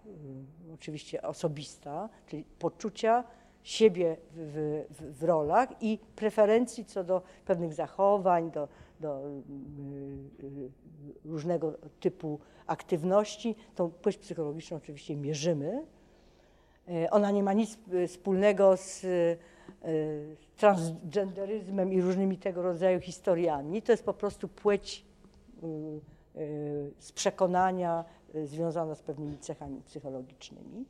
y, oczywiście osobista, czyli poczucia siebie w, w, w, rolach i preferencji co do pewnych zachowań, do, do y, y, różnego typu aktywności. Tą płeć psychologiczną oczywiście mierzymy. E, ona nie ma nic y, wspólnego z transgenderyzmem i różnymi tego rodzaju historiami. To jest po prostu płeć z przekonania związana z pewnymi cechami psychologicznymi.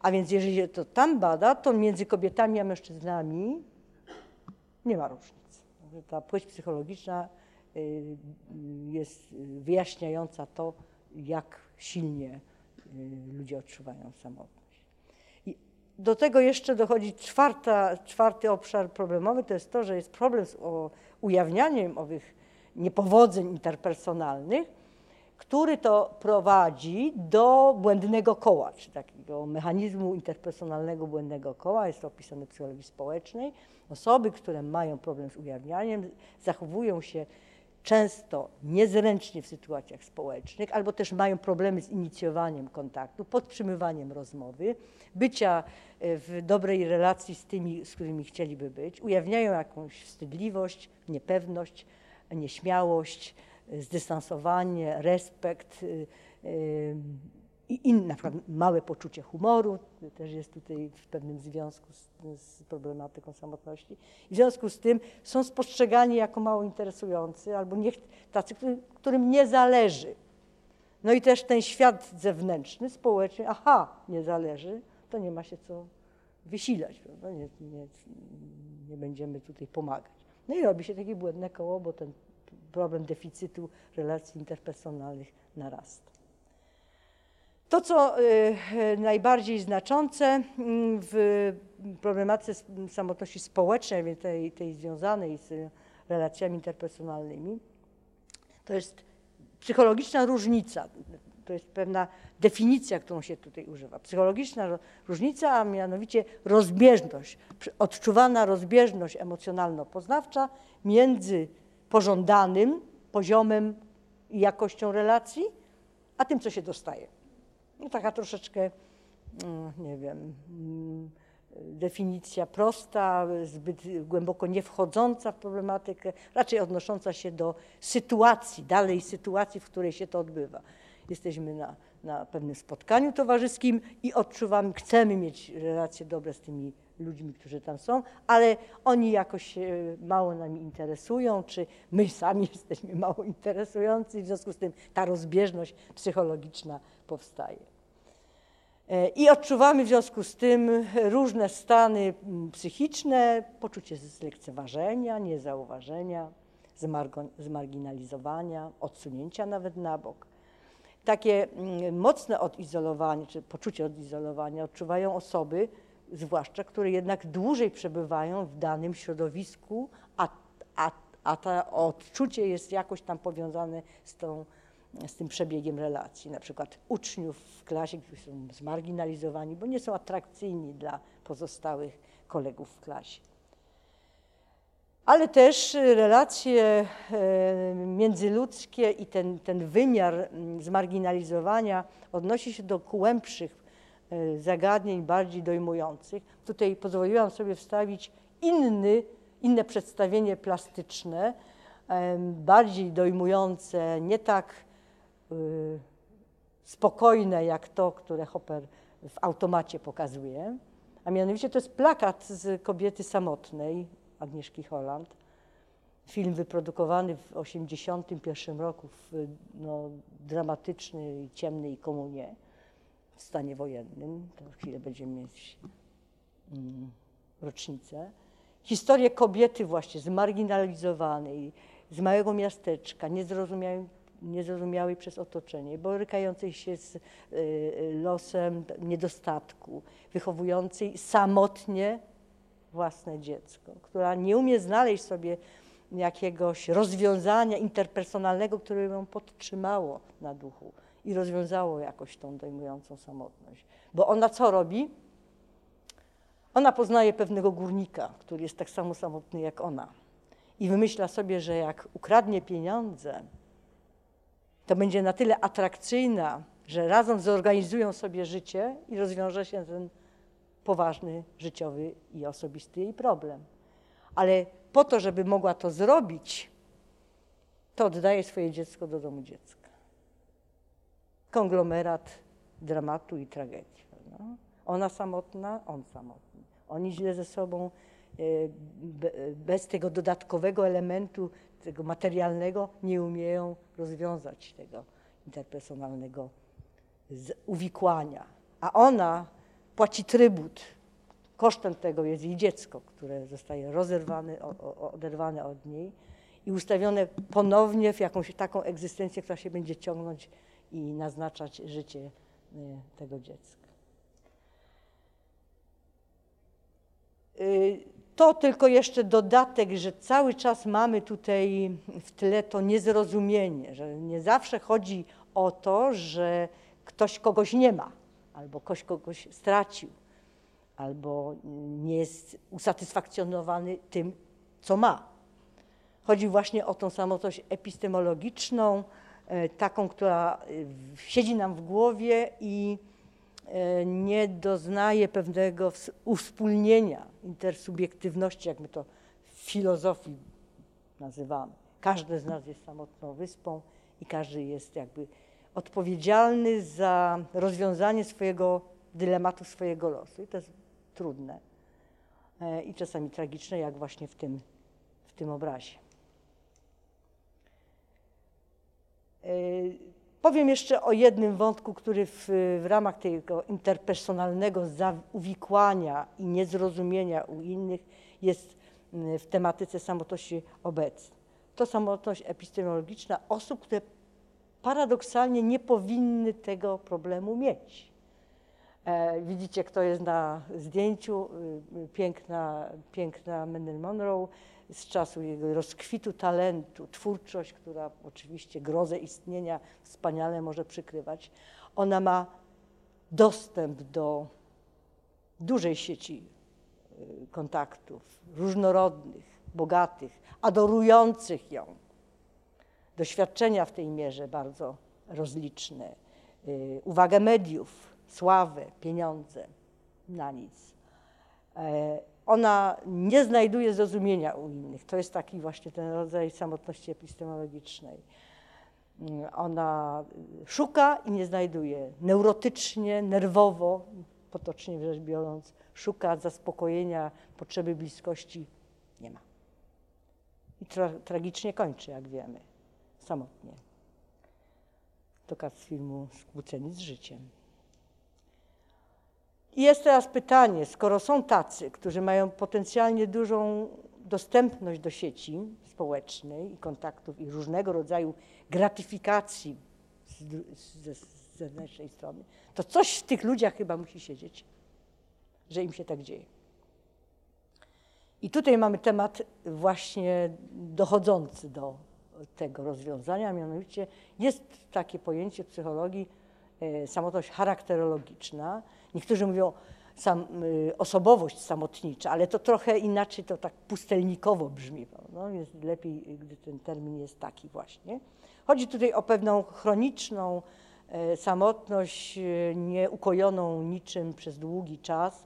A więc jeżeli się to tam bada, to między kobietami a mężczyznami nie ma różnic. Ta płeć psychologiczna y, jest wyjaśniająca to, jak silnie y, ludzie odczuwają samotność. I do tego jeszcze dochodzi czwarta, czwarty obszar problemowy, to jest to, że jest problem z ujawnianiem owych niepowodzeń interpersonalnych, który to prowadzi do błędnego koła, czy takiego mechanizmu interpersonalnego błędnego koła. Jest to opisane w psychologii społecznej. Osoby, które mają problem z ujawnianiem, zachowują się często niezręcznie w sytuacjach społecznych, albo też mają problemy z inicjowaniem kontaktu, podtrzymywaniem rozmowy, bycia e, w dobrej relacji z tymi, z którymi chcieliby być, ujawniają jakąś wstydliwość, niepewność, nieśmiałość, zdystansowanie, respekt y, y, i inne, na przykład małe poczucie humoru, też jest tutaj w pewnym związku z, z, problematyką samotności. W związku z tym są spostrzegani jako mało interesujący albo niech, tacy, którym, nie zależy. No i też ten świat zewnętrzny, społeczny, aha, nie zależy, to nie ma się co wysilać? Nie, nie, nie będziemy tutaj pomagać. No i robi się takie błędne koło, bo ten problem deficytu relacji interpersonalnych narasta. To, co y, najbardziej znaczące mm, w problematyce samotności społecznej, tej, tej związanej z relacjami interpersonalnymi, to jest psychologiczna różnica. To jest pewna definicja, którą się tutaj używa. Psychologiczna różnica, a mianowicie rozbieżność, odczuwana rozbieżność emocjonalno-poznawcza między pożądanym poziomem i jakością relacji, a tym, co się dostaje. No taka troszeczkę, mm, nie wiem, mm, definicja prosta, zbyt głęboko nie wchodząca w problematykę, raczej odnosząca się do sytuacji, dalej sytuacji, w której się to odbywa. Jesteśmy na, na pewnym spotkaniu towarzyskim i odczuwamy, chcemy mieć relacje dobre z tymi ludźmi, którzy tam są, ale oni jakoś się mało nami interesują, czy my sami jesteśmy mało interesujący w związku z tym ta rozbieżność psychologiczna powstaje. E, I odczuwamy w związku z tym różne stany psychiczne, poczucie zlekceważenia, niezauważenia, zmarginalizowania, odsunięcia nawet na bok. Takie mocne odizolowanie, czy poczucie odizolowania odczuwają osoby, zwłaszcza które jednak dłużej przebywają w danym środowisku, a, a, a to odczucie jest jakoś tam powiązane z, tą, z tym przebiegiem relacji. Na przykład uczniów w klasie, którzy są zmarginalizowani, bo nie są atrakcyjni dla pozostałych kolegów w klasie. Ale też relacje e, międzyludzkie i ten, ten wymiar zmarginalizowania odnosi się do głębszych zagadnień bardziej dojmujących. Tutaj pozwoliłam sobie wstawić inny, inne przedstawienie plastyczne, bardziej dojmujące, nie tak e, spokojne jak to, które Hopper w automacie pokazuje. A mianowicie to jest plakat z kobiety samotnej Agnieszki Holland. Film wyprodukowany w 1981 roku w no, dramatycznej, ciemnej komunie w stanie wojennym, to chwilę będziemy mieć mm, rocznicę. Historię kobiety właśnie zmarginalizowanej, z małego miasteczka, niezrozumiałej, niezrozumiałej przez otoczenie, borykającej się z y, y, losem niedostatku, wychowującej samotnie własne dziecko, która nie umie znaleźć sobie jakiegoś rozwiązania interpersonalnego, które ją podtrzymało na duchu i rozwiązało jakoś tą dojmującą samotność. Bo ona co robi? Ona poznaje pewnego górnika, który jest tak samo samotny jak ona. I wymyśla sobie, że jak ukradnie pieniądze, to będzie na tyle atrakcyjna, że razem zorganizują sobie życie i rozwiąże się ten poważny życiowy i osobisty jej problem. Ale po to, żeby mogła to zrobić, to oddaje swoje dziecko do domu dziecka konglomerat dramatu i tragedii. No. Ona samotna, on samotny. Oni źle ze sobą, e, bez tego dodatkowego elementu, tego materialnego, nie umieją rozwiązać tego interpersonalnego uwikłania. A ona płaci trybut. Kosztem tego jest jej dziecko, które zostaje rozerwane, oderwane od niej i ustawione ponownie w jakąś taką egzystencję, która się będzie ciągnąć i naznaczać życie y, tego dziecka. Y, to tylko jeszcze dodatek, że cały czas mamy tutaj w tle to niezrozumienie, że nie zawsze chodzi o to, że ktoś kogoś nie ma, albo ktoś kogoś stracił, albo nie jest usatysfakcjonowany tym, co ma. Chodzi właśnie o tą samotość epistemologiczną, taką, która e, siedzi nam w głowie i e, nie doznaje pewnego uwspólnienia, intersubiektywności, jak my to w filozofii nazywamy. Każdy z nas jest samotną wyspą i każdy jest jakby odpowiedzialny za rozwiązanie swojego dylematu, swojego losu. I to jest trudne i czasami tragiczne, jak właśnie w tym, w tym obrazie. E, powiem jeszcze o jednym wątku, który w, w ramach tego interpersonalnego uwikłania i niezrozumienia u innych jest w tematyce samotności obecny. To samotność epistemologiczna osób, które paradoksalnie nie powinny tego problemu mieć. E, widzicie, kto jest na zdjęciu. Y, piękna, piękna Marilyn Monroe z czasu jego rozkwitu talentu, twórczość, która oczywiście grozę istnienia wspaniale może przykrywać, ona ma dostęp do dużej sieci y, kontaktów, różnorodnych, bogatych, adorujących ją. doświadczenia w tej mierze bardzo rozliczne, y, uwagę mediów, sławę, pieniądze, na nic. Ona nie znajduje zrozumienia u innych. To jest taki właśnie ten rodzaj samotności epistemologicznej. Mm, ona szuka i nie znajduje. Neurotycznie, nerwowo, potocznie rzecz biorąc, szuka zaspokojenia potrzeby bliskości. Nie ma. I tra tragicznie kończy, jak wiemy, samotnie. To z filmu Skłóceni z życiem. I jest teraz pytanie, skoro są tacy, którzy mają potencjalnie dużą dostępność do sieci społecznej i kontaktów i różnego rodzaju gratyfikacji ze zewnętrznej strony, to coś w tych ludziach chyba musi siedzieć, że im się tak dzieje. I tutaj mamy temat właśnie dochodzący do tego rozwiązania, mianowicie jest takie pojęcie w psychologii e, samotność charakterologiczna. Niektórzy mówią sam, y, osobowość samotnicza, ale to trochę inaczej, to tak pustelnikowo brzmi, no, jest lepiej, gdy ten termin jest taki właśnie. Chodzi tutaj o pewną chroniczną e, samotność, e, nieukojoną niczym przez długi czas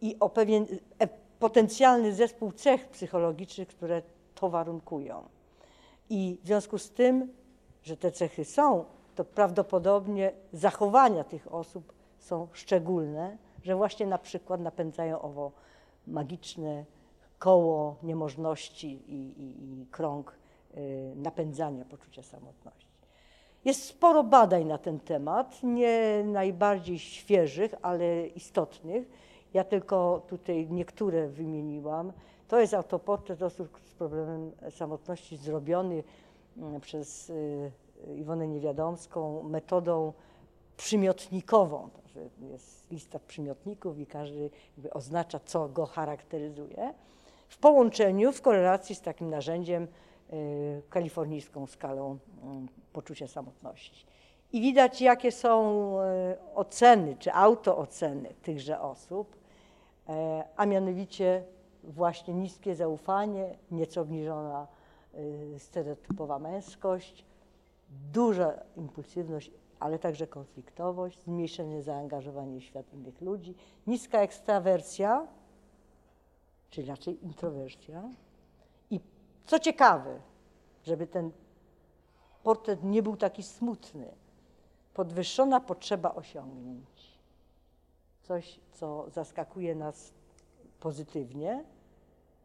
i o pewien potencjalny zespół cech psychologicznych, które to warunkują. I w związku z tym, że te cechy są, to prawdopodobnie zachowania tych osób są szczególne, że właśnie na przykład napędzają owo magiczne koło niemożności i, i, i krąg y, napędzania poczucia samotności. Jest sporo badań na ten temat, nie najbardziej świeżych, ale istotnych. Ja tylko tutaj niektóre wymieniłam. To jest autoportret osób z problemem samotności zrobiony mm, przez y, Iwonę Niewiadomską metodą przymiotnikową. Jest lista przymiotników i każdy oznacza, co go charakteryzuje. W połączeniu, w korelacji z takim narzędziem y, kalifornijską skalą y, poczucia samotności. I widać, jakie są y, oceny, czy autooceny tychże osób, e, a mianowicie właśnie niskie zaufanie, nieco obniżona stereotypowa męskość, duża impulsywność, ale także konfliktowość, zmniejszenie zaangażowania w świat innych ludzi, niska ekstrawersja, czyli raczej introwersja. I co ciekawe, żeby ten portret nie był taki smutny, podwyższona potrzeba osiągnięć. Coś, co zaskakuje nas pozytywnie.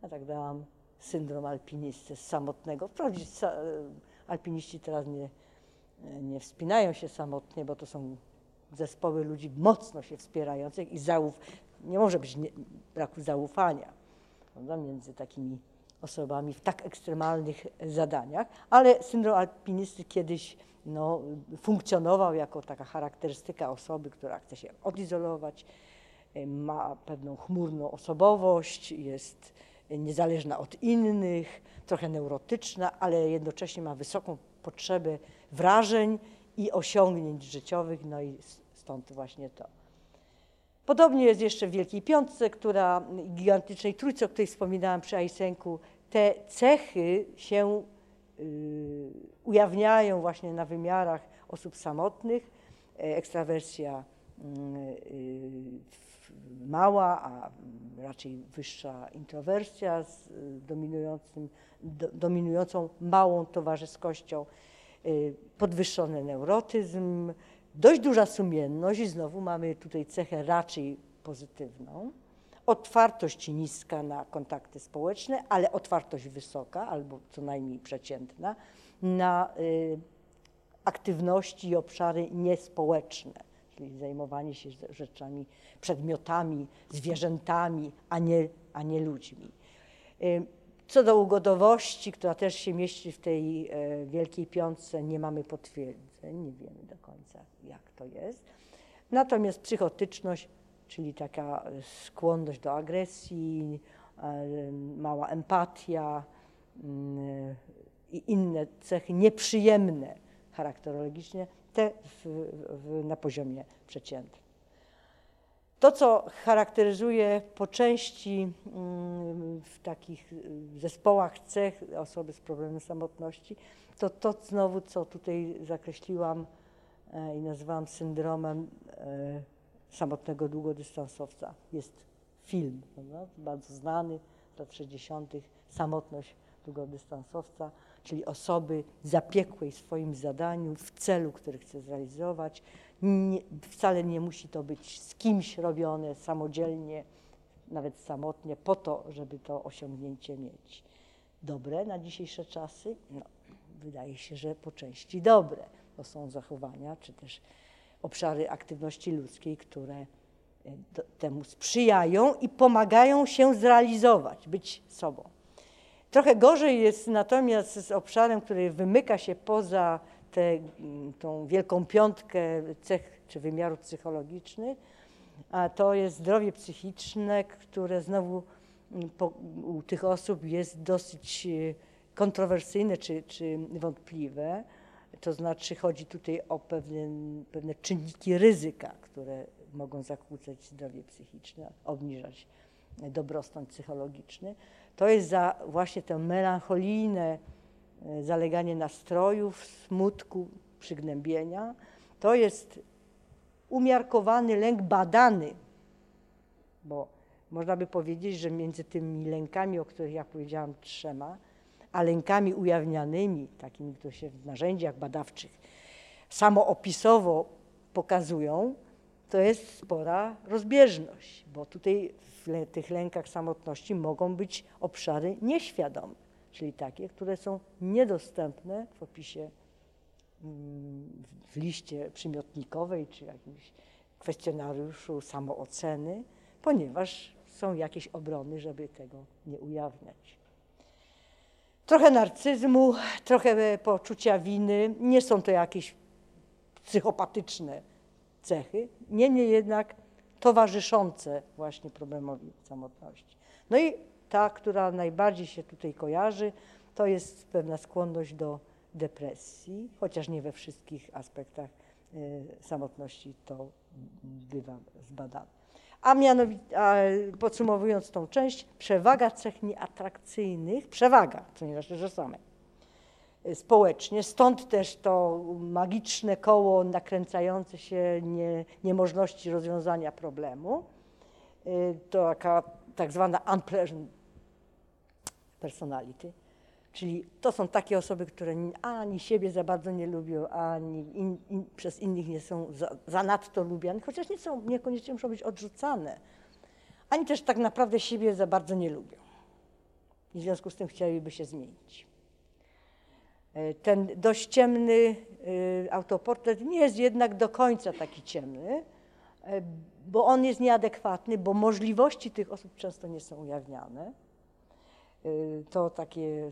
Ja tak dałam syndrom alpinisty samotnego. Wprawdzie alpiniści teraz nie, nie wspinają się samotnie, bo to są zespoły ludzi mocno się wspierających i zauf nie może być nie, braku zaufania prawda, między takimi osobami w tak ekstremalnych zadaniach, ale syndrom alpinisty kiedyś no, funkcjonował jako taka charakterystyka osoby, która chce się odizolować, ma pewną chmurną osobowość, jest niezależna od innych, trochę neurotyczna, ale jednocześnie ma wysoką potrzebę wrażeń i osiągnięć życiowych, no i stąd właśnie to. Podobnie jest jeszcze w Wielkiej Piątce, która gigantycznej trójce, o której wspominałam przy Ajsenku, te cechy się y, ujawniają właśnie na wymiarach osób samotnych, e, ekstrawersja y, y, mała, a raczej wyższa introwersja z dominującym, do, dominującą małą towarzyskością, podwyższony neurotyzm, dość duża sumienność i znowu mamy tutaj cechę raczej pozytywną. Otwartość niska na kontakty społeczne, ale otwartość wysoka albo co najmniej przeciętna na y, aktywności i obszary niespołeczne, czyli zajmowanie się rzeczami, przedmiotami, zwierzętami, a nie, a nie ludźmi. Co do ugodowości, która też się mieści w tej e, Wielkiej Piątce, nie mamy potwierdzeń, nie wiemy do końca, jak to jest. Natomiast psychotyczność, czyli taka skłonność do agresji, e, mała empatia mm, i inne cechy nieprzyjemne charakterologicznie, te w, w, na poziomie przeciętnym. To, co charakteryzuje po części mm, w takich y, zespołach cech osoby z problemem samotności, to to znowu, co tutaj zakreśliłam e, i nazwałam syndromem e, samotnego długodystansowca. Jest film, prawda? bardzo znany z lat 60. Samotność długodystansowca, czyli osoby zapiekłej swoim zadaniu w celu, który chce zrealizować. Nie, wcale nie musi to być z kimś robione samodzielnie, nawet samotnie, po to, żeby to osiągnięcie mieć. Dobre na dzisiejsze czasy? No, wydaje się, że po części dobre. To są zachowania, czy też obszary aktywności ludzkiej, które e, do, temu sprzyjają i pomagają się zrealizować, być sobą. Trochę gorzej jest natomiast z obszarem, który wymyka się poza tę tą wielką piątkę cech czy wymiarów psychologicznych, a to jest zdrowie psychiczne, które znowu po, u tych osób jest dosyć e, kontrowersyjne czy, czy wątpliwe. To znaczy chodzi tutaj o pewne, pewne czynniki ryzyka, które mogą zakłócać zdrowie psychiczne, obniżać dobrostan psychologiczny. To jest za właśnie tę melancholijne zaleganie nastrojów, smutku, przygnębienia. To jest umiarkowany lęk badany, bo można by powiedzieć, że między tymi lękami, o których ja powiedziałam trzema, a lękami ujawnianymi, takimi, które się w narzędziach badawczych samoopisowo pokazują, to jest spora rozbieżność, bo tutaj w tych lękach samotności mogą być obszary nieświadome, czyli takie, które są niedostępne w opisie, mm, w liście przymiotnikowej czy jakimś kwestionariuszu samooceny, ponieważ są jakieś obrony, żeby tego nie ujawniać. Trochę narcyzmu, trochę poczucia winy. Nie są to jakieś psychopatyczne cechy, niemniej jednak towarzyszące właśnie problemowi samotności. No i ta, która najbardziej się tutaj kojarzy, to jest pewna skłonność do depresji, chociaż nie we wszystkich aspektach y, samotności to bywa zbadane. A mianowicie, a podsumowując tą część, przewaga cech nieatrakcyjnych, przewaga, co nie znaczy, że same, y, społecznie, stąd też to magiczne koło nakręcające się nie, niemożności rozwiązania problemu, y, to taka tak zwana unpleasant personality, Czyli to są takie osoby, które ani siebie za bardzo nie lubią, ani in, in, przez innych nie są za, zanadto lubiane, chociaż nie są, niekoniecznie muszą być odrzucane, ani też tak naprawdę siebie za bardzo nie lubią. I w związku z tym chcieliby się zmienić. E, ten dość ciemny e, autoportret nie jest jednak do końca taki ciemny, e, bo on jest nieadekwatny, bo możliwości tych osób często nie są ujawniane. To takie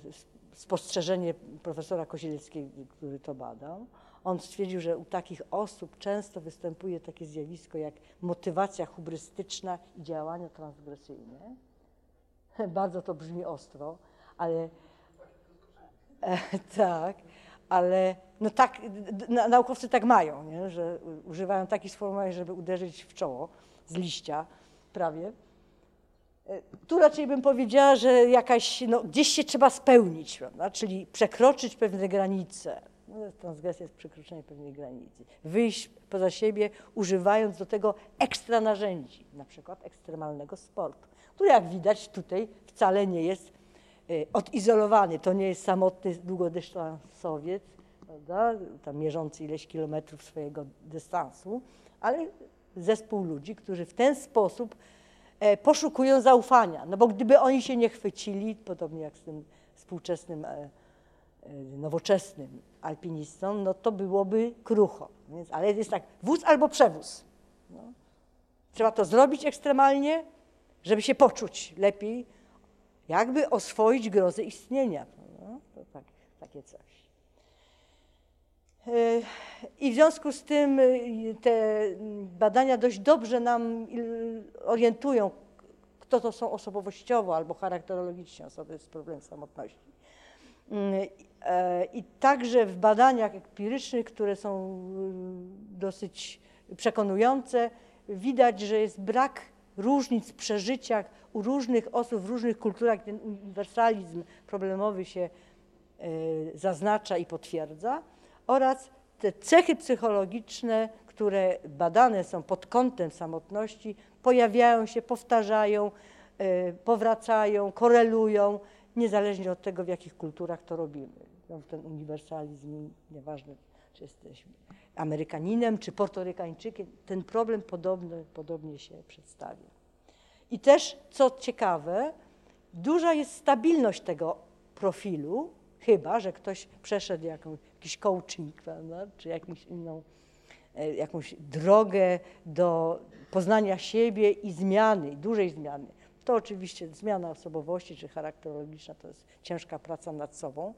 spostrzeżenie profesora Kozieleckiego, który to badał. On stwierdził, że u takich osób często występuje takie zjawisko jak motywacja hubrystyczna i działania transgresyjne. Bardzo to brzmi ostro, ale e, tak, ale no tak, naukowcy tak mają, nie? że używają takich sformułowań, żeby uderzyć w czoło z liścia prawie. Tu raczej bym powiedziała, że jakaś, no, gdzieś się trzeba spełnić, prawda? czyli przekroczyć pewne granice. No, transgresja jest przekroczenie pewnej granicy. Wyjść poza siebie, używając do tego ekstra narzędzi, na przykład ekstremalnego sportu, który jak widać tutaj wcale nie jest y, odizolowany. To nie jest samotny długodystansowiec, prawda? tam mierzący ileś kilometrów swojego dystansu, ale zespół ludzi, którzy w ten sposób E, poszukują zaufania. No bo gdyby oni się nie chwycili, podobnie jak z tym współczesnym, e, e, nowoczesnym alpinistą, no to byłoby krucho. Więc, ale jest tak, wóz albo przewóz. No. Trzeba to zrobić ekstremalnie, żeby się poczuć lepiej, jakby oswoić grozę istnienia. No, to tak, takie coś. I w związku z tym y, te badania dość dobrze nam orientują, kto to są osobowościowo albo charakterologicznie osoby z problemem samotności. Mm, e, I także w badaniach empirycznych, które są y, dosyć przekonujące, widać, że jest brak różnic w przeżyciach u różnych osób w różnych kulturach. Ten uniwersalizm problemowy się y, zaznacza i potwierdza oraz te cechy psychologiczne, które badane są pod kątem samotności, pojawiają się, powtarzają, y, powracają, korelują, niezależnie od tego, w jakich kulturach to robimy. No, ten uniwersalizm, nieważne, czy jesteśmy Amerykaninem, czy Portorykańczykiem, ten problem podobny, podobnie się przedstawia. I też, co ciekawe, duża jest stabilność tego profilu, chyba, że ktoś przeszedł jakąś, jakiś coaching, prawda, czy jakąś inną, e, jakąś drogę do poznania siebie i zmiany, dużej zmiany. To oczywiście zmiana osobowości czy charakterologiczna to jest ciężka praca nad sobą,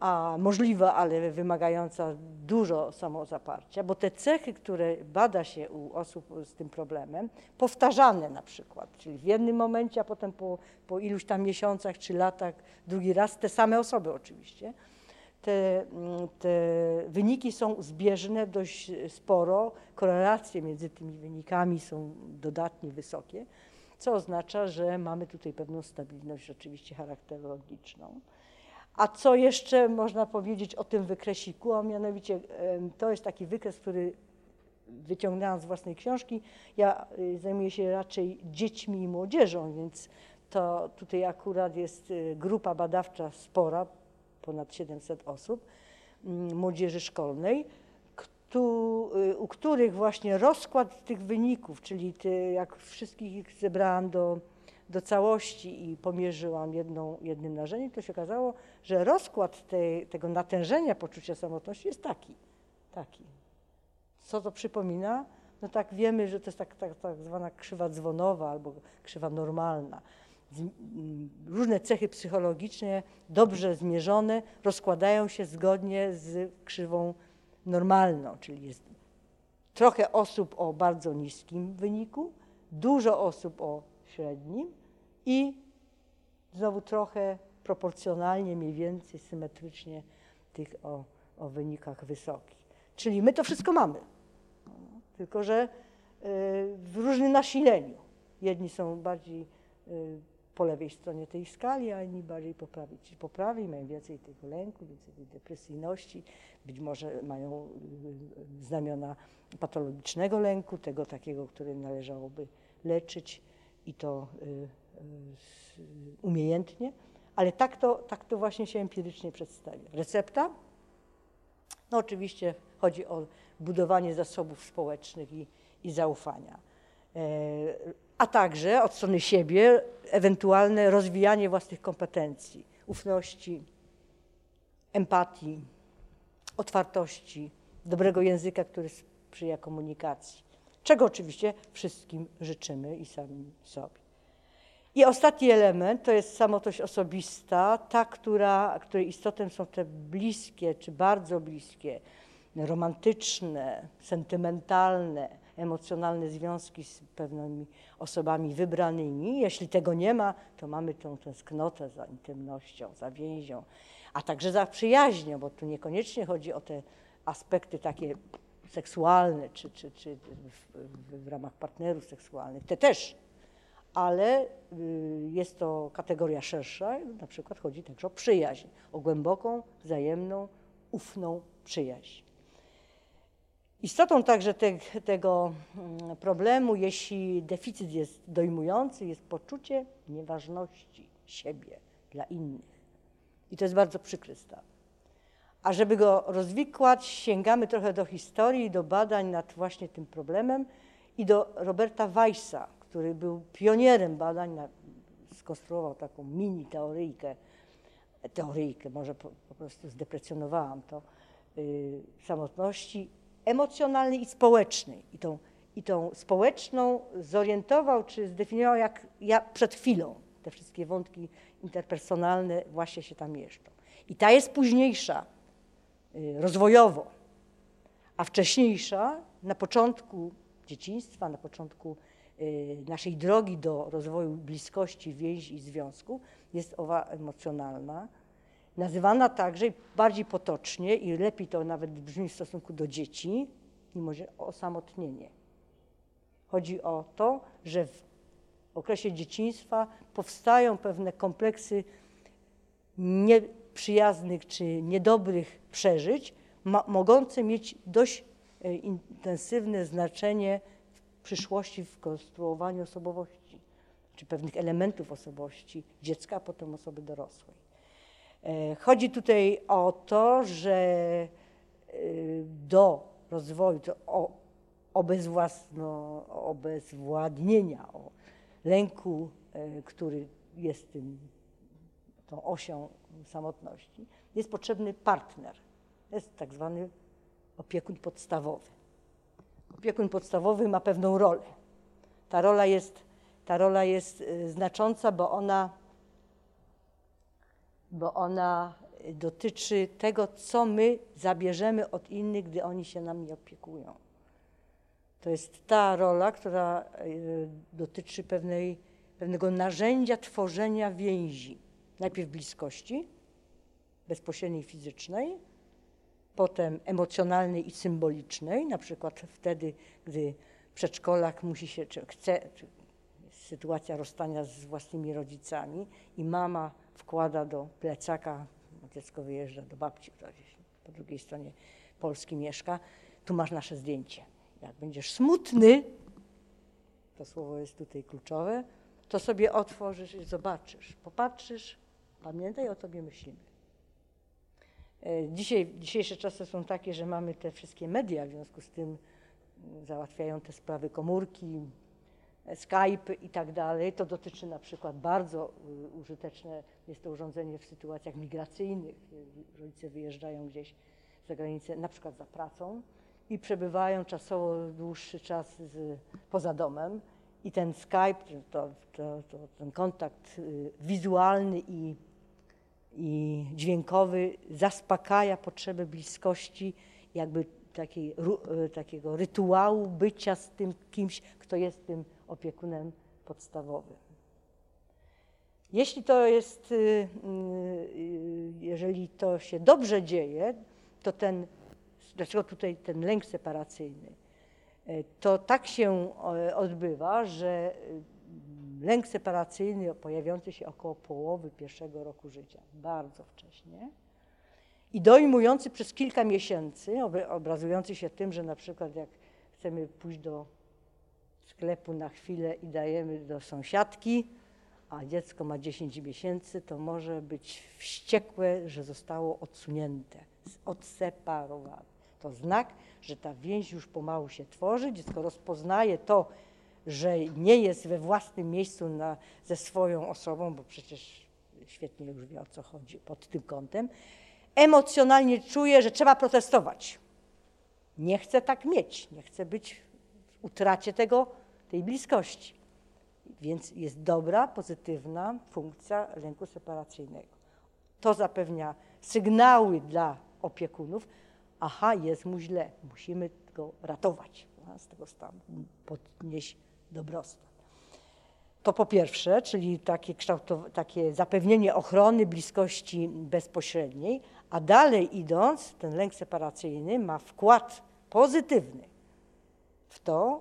a możliwa, ale wymagająca dużo samozaparcia, bo te cechy, które bada się u osób z tym problemem, powtarzane na przykład, czyli w jednym momencie, a potem po, po iluś tam miesiącach czy latach, drugi raz, te same osoby oczywiście, te, mm, te wyniki są zbieżne dość sporo, korelacje między tymi wynikami są dodatnie wysokie, co oznacza, że mamy tutaj pewną stabilność rzeczywiście charakterologiczną. A co jeszcze można powiedzieć o tym wykresiku? A mianowicie to jest taki wykres, który wyciągnęłam z własnej książki. Ja y, zajmuję się raczej dziećmi i młodzieżą, więc to tutaj akurat jest y, grupa badawcza spora, ponad 700 osób, mm, młodzieży szkolnej, y, u których właśnie rozkład tych wyników, czyli jak wszystkich ich zebrałam do do całości i pomierzyłam jedną, jednym narzędziem, to się okazało, że rozkład tego natężenia poczucia samotności jest taki, taki. Co to przypomina? No tak wiemy, że to jest tak, tak, tak zwana krzywa dzwonowa albo krzywa normalna. Z, m, różne cechy psychologiczne, dobrze zmierzone, rozkładają się zgodnie z krzywą normalną, czyli jest trochę osób o bardzo niskim wyniku, dużo osób o średnim i znowu trochę proporcjonalnie, mniej więcej symetrycznie tych o, o wynikach wysokich. Czyli my to wszystko mamy, tylko że y, w różnym nasileniu. Jedni są bardziej y, po lewej stronie tej skali, a inni bardziej po prawej. Ci po prawej mają więcej tego lęku, więcej tej depresyjności, być może mają y, znamiona patologicznego lęku, tego takiego, który należałoby leczyć i to y, y, umiejętnie, ale tak to, tak to właśnie się empirycznie przedstawia. Recepta? No oczywiście chodzi o budowanie zasobów społecznych i, i zaufania, e, a także od strony siebie ewentualne rozwijanie własnych kompetencji, ufności, empatii, otwartości, dobrego języka, który sprzyja komunikacji czego oczywiście wszystkim życzymy i sami sobie. I ostatni element to jest samotość osobista, ta, która, której istotem są te bliskie czy bardzo bliskie, romantyczne, sentymentalne, emocjonalne związki z pewnymi osobami wybranymi. Jeśli tego nie ma, to mamy tą tęsknotę za intymnością, za więzią, a także za przyjaźnią, bo tu niekoniecznie chodzi o te aspekty takie seksualne, czy, czy, czy w, w ramach partnerów seksualnych, te też, ale y, jest to kategoria szersza, na przykład chodzi także o przyjaźń, o głęboką, wzajemną, ufną przyjaźń. Istotą także te, tego mm, problemu, jeśli deficyt jest dojmujący, jest poczucie nieważności siebie dla innych. I to jest bardzo przykry stan. A żeby go rozwikłać, sięgamy trochę do historii, do badań nad właśnie tym problemem i do Roberta Weissa, który był pionierem badań, na, skonstruował taką mini teoryjkę, teoryjkę, może po, po prostu zdeprecjonowałam to, yy, samotności emocjonalnej i społecznej. I tą, I tą społeczną zorientował, czy zdefiniował jak ja przed chwilą. Te wszystkie wątki interpersonalne właśnie się tam mieszczą. I ta jest późniejsza, Y, rozwojowo, a wcześniejsza na początku dzieciństwa, na początku y, naszej drogi do rozwoju bliskości, więzi i związku jest owa emocjonalna, nazywana także bardziej potocznie i lepiej to nawet brzmi w stosunku do dzieci, mimo że osamotnienie. Chodzi o to, że w okresie dzieciństwa powstają pewne kompleksy nieprzyjaznych czy niedobrych przeżyć, mogące mieć dość e, intensywne znaczenie w przyszłości w konstruowaniu osobowości, czy pewnych elementów osobowości dziecka, a potem osoby dorosłej. E, chodzi tutaj o to, że e, do rozwoju, to o obezwłasno, obezwładnienia, o lęku, który jest tym, tą osią samotności, jest potrzebny partner jest tak zwany opiekun podstawowy. Opiekun podstawowy ma pewną rolę. Ta rola jest, ta rola jest znacząca, bo ona, bo ona dotyczy tego, co my zabierzemy od innych, gdy oni się nami opiekują. To jest ta rola, która y, dotyczy pewnej, pewnego narzędzia tworzenia więzi. Najpierw bliskości, bezpośredniej fizycznej, potem emocjonalnej i symbolicznej, na przykład wtedy, gdy przedszkolak musi się, czy chce, czy sytuacja rozstania z własnymi rodzicami i mama wkłada do plecaka, dziecko wyjeżdża do babci, która gdzieś po drugiej stronie Polski mieszka, tu masz nasze zdjęcie. Jak będziesz smutny, to słowo jest tutaj kluczowe, to sobie otworzysz i zobaczysz, popatrzysz, pamiętaj, o tobie myślimy. E, dzisiaj, dzisiejsze czasy są takie, że mamy te wszystkie media, w związku z tym mm, załatwiają te sprawy komórki, Skype i tak dalej. To dotyczy na przykład bardzo y, użyteczne jest to urządzenie w sytuacjach migracyjnych. Y, rodzice wyjeżdżają gdzieś za granicę, na przykład za pracą i przebywają czasowo dłuższy czas z, poza domem. I ten Skype, to, to, to ten kontakt y, wizualny i i dźwiękowy zaspokaja potrzebę bliskości, jakby takiej, e, takiego rytuału bycia z tym kimś, kto jest tym opiekunem podstawowym. Jeśli to jest, y, y, jeżeli to się dobrze dzieje, to ten, dlaczego tutaj ten lęk separacyjny? E, to tak się odbywa, że lęk separacyjny pojawiający się około połowy pierwszego roku życia, bardzo wcześnie, i dojmujący przez kilka miesięcy, obrazujący się tym, że na przykład jak chcemy pójść do sklepu na chwilę i dajemy do sąsiadki, a dziecko ma 10 miesięcy, to może być wściekłe, że zostało odsunięte, odseparowane. To znak, że ta więź już pomału się tworzy, dziecko rozpoznaje to, że nie jest we własnym miejscu na, ze swoją osobą, bo przecież świetnie już wie o co chodzi pod tym kątem, emocjonalnie czuje, że trzeba protestować. Nie chce tak mieć, nie chce być utracie tego, tej bliskości. Więc jest dobra, pozytywna funkcja lęku separacyjnego. To zapewnia sygnały dla opiekunów, aha, jest mu źle, musimy go ratować z tego stanu, podnieść dobrostan. To po pierwsze, czyli takie, takie zapewnienie ochrony bliskości bezpośredniej, a dalej idąc, ten lęk separacyjny ma wkład pozytywny w to,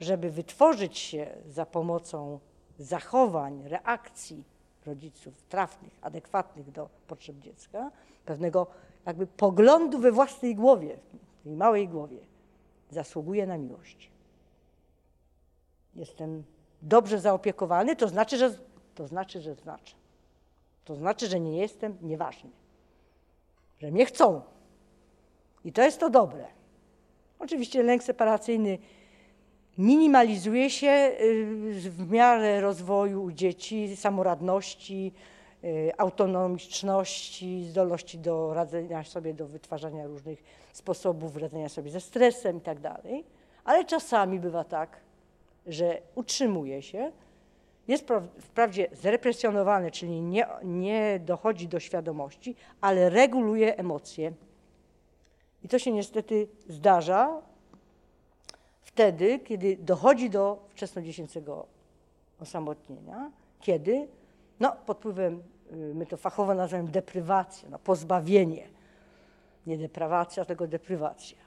żeby wytworzyć się za pomocą zachowań, reakcji rodziców trafnych, adekwatnych do potrzeb dziecka, pewnego jakby poglądu we własnej głowie, w tej małej głowie, zasługuje na miłość jestem dobrze zaopiekowany, to znaczy, że to znaczy, że znaczy. To znaczy, że nie jestem nieważny. Że mnie chcą. I to jest to dobre. Oczywiście lęk separacyjny minimalizuje się y, w miarę rozwoju u dzieci, samoradności, y, autonomiczności, zdolności do radzenia sobie, do wytwarzania różnych sposobów radzenia sobie ze stresem itd. Tak Ale czasami bywa tak, że utrzymuje się, jest wprawdzie zrepresjonowany, czyli nie, nie dochodzi do świadomości, ale reguluje emocje. I to się niestety zdarza wtedy, kiedy dochodzi do wczesnodziecięcego osamotnienia, kiedy no, pod wpływem, y, my to fachowo nazywamy deprywacją, no, pozbawienie. Nie deprawacja, tylko deprywacja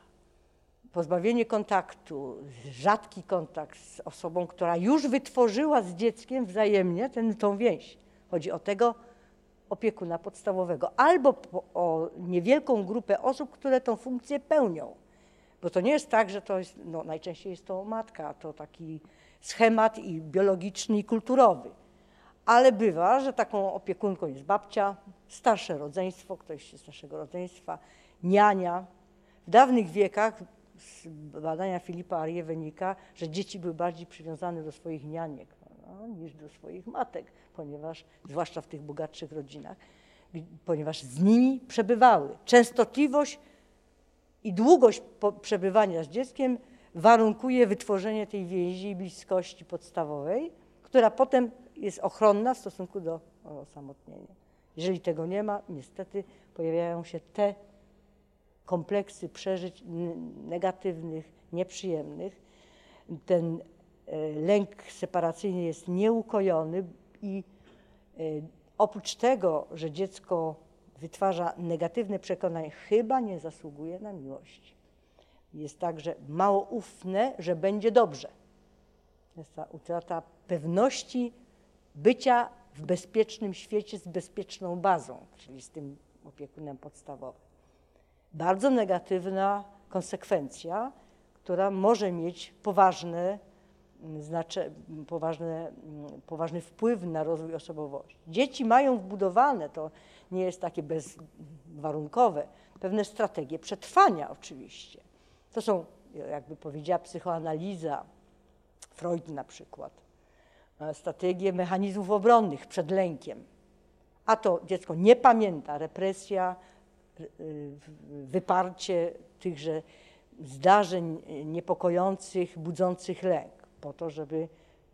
pozbawienie kontaktu, rzadki kontakt z osobą, która już wytworzyła z dzieckiem wzajemnie ten, tą więź. Chodzi o tego opiekuna podstawowego, albo o niewielką grupę osób, które tą funkcję pełnią. Bo to nie jest tak, że to jest, no najczęściej jest to matka, to taki schemat i biologiczny, i kulturowy. Ale bywa, że taką opiekunką jest babcia, starsze rodzeństwo, ktoś z starszego rodzeństwa, niania. W dawnych wiekach z badania Filipa Arie wynika, że dzieci były bardziej przywiązane do swoich nianiek no, niż do swoich matek, ponieważ, zwłaszcza w tych bogatszych rodzinach, ponieważ z nimi przebywały. Częstotliwość i długość przebywania z dzieckiem warunkuje wytworzenie tej więzi i bliskości podstawowej, która potem jest ochronna w stosunku do osamotnienia. Jeżeli tego nie ma, niestety pojawiają się te kompleksy przeżyć negatywnych, nieprzyjemnych. Ten lęk separacyjny jest nieukojony i e, oprócz tego, że dziecko wytwarza negatywne przekonanie, chyba nie zasługuje na miłość. Jest także mało ufne, że będzie dobrze. Jest ta utrata pewności bycia w bezpiecznym świecie z bezpieczną bazą, czyli z tym opiekunem podstawowym. Bardzo negatywna konsekwencja, która może mieć poważne, znaczy, poważne, poważny wpływ na rozwój osobowości. Dzieci mają wbudowane, to nie jest takie bezwarunkowe, pewne strategie przetrwania oczywiście. To są, jakby powiedziała psychoanaliza, Freud na przykład, e, strategie mechanizmów obronnych przed lękiem. A to dziecko nie pamięta, represja, wyparcie tychże zdarzeń niepokojących, budzących lęk, po to, żeby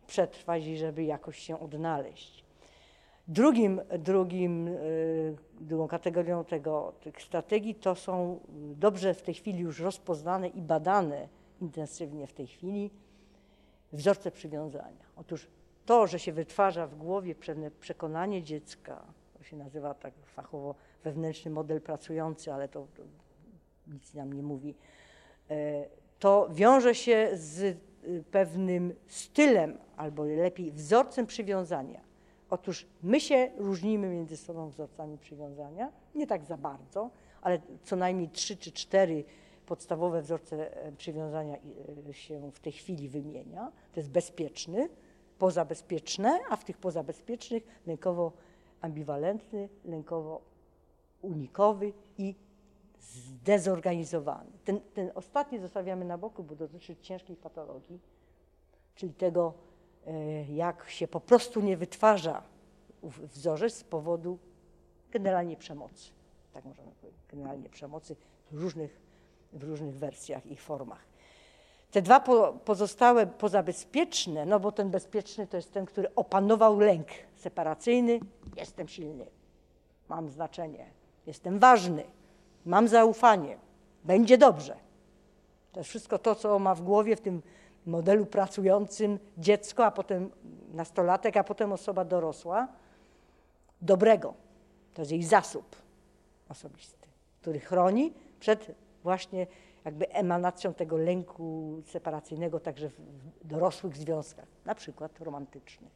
przetrwać i żeby jakoś się odnaleźć. Drugim, drugim, y, drugą kategorią tego, tych strategii to są dobrze w tej chwili już rozpoznane i badane intensywnie w tej chwili wzorce przywiązania. Otóż to, że się wytwarza w głowie pewne przekonanie dziecka, to się nazywa tak fachowo wewnętrzny model pracujący, ale to, to nic nam nie mówi, e, to wiąże się z pewnym stylem, albo lepiej wzorcem przywiązania. Otóż my się różnimy między sobą wzorcami przywiązania, nie tak za bardzo, ale co najmniej trzy czy cztery podstawowe wzorce e, przywiązania e, się w tej chwili wymienia. To jest bezpieczny, pozabezpieczne, a w tych pozabezpiecznych lękowo ambiwalentny, lękowo unikowy i zdezorganizowany. Ten, ten ostatni zostawiamy na boku, bo dotyczy ciężkiej patologii, czyli tego, e, jak się po prostu nie wytwarza wzorzec z powodu generalnie przemocy. Tak możemy powiedzieć, generalnie przemocy w różnych, w różnych wersjach i formach. Te dwa po, pozostałe pozabezpieczne, no bo ten bezpieczny to jest ten, który opanował lęk separacyjny, jestem silny, mam znaczenie, jestem ważny, mam zaufanie, będzie dobrze. To jest wszystko to, co ma w głowie w tym modelu pracującym dziecko, a potem nastolatek, a potem osoba dorosła. Dobrego. To jest jej zasób osobisty, który chroni przed właśnie jakby emanacją tego lęku separacyjnego także w dorosłych związkach, na przykład romantycznych.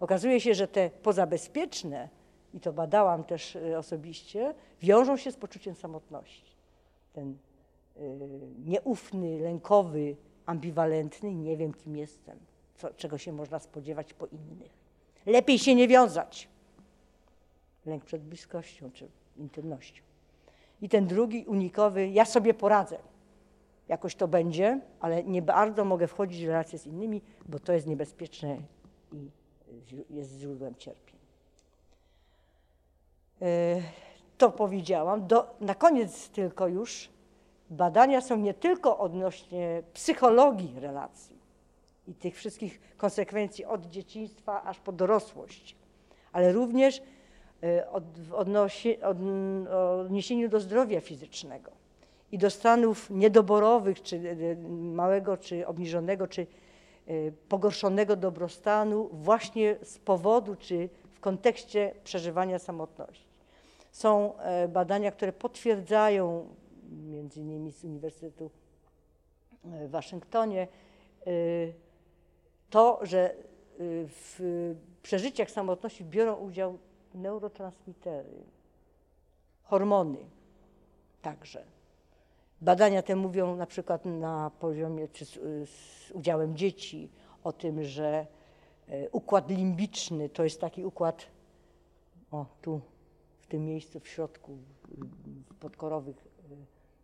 Okazuje się, że te pozabezpieczne i to badałam też y, osobiście, wiążą się z poczuciem samotności. Ten y, nieufny, lękowy, ambiwalentny, nie wiem kim jestem, co, czego się można spodziewać po innych. Lepiej się nie wiązać. Lęk przed bliskością czy intymnością. I ten drugi, unikowy, ja sobie poradzę. Jakoś to będzie, ale nie bardzo mogę wchodzić w relacje z innymi, bo to jest niebezpieczne i jest źródłem cierpień. E, to powiedziałam. Do, na koniec tylko już badania są nie tylko odnośnie psychologii relacji i tych wszystkich konsekwencji od dzieciństwa aż po dorosłość, ale również e, od, odnosi, od, odniesieniu do zdrowia fizycznego i do stanów niedoborowych, czy e, małego, czy obniżonego, czy pogorszonego dobrostanu właśnie z powodu, czy kontekście przeżywania samotności. Są e, badania, które potwierdzają, między innymi z Uniwersytetu w Waszyngtonie, y, to, że w przeżyciach samotności biorą udział neurotransmitery, hormony także. Badania te mówią na przykład na poziomie, czy z, z udziałem dzieci, o tym, że e, układ limbiczny to jest taki układ, o tu, w tym miejscu, w środku, w podkorowych, e,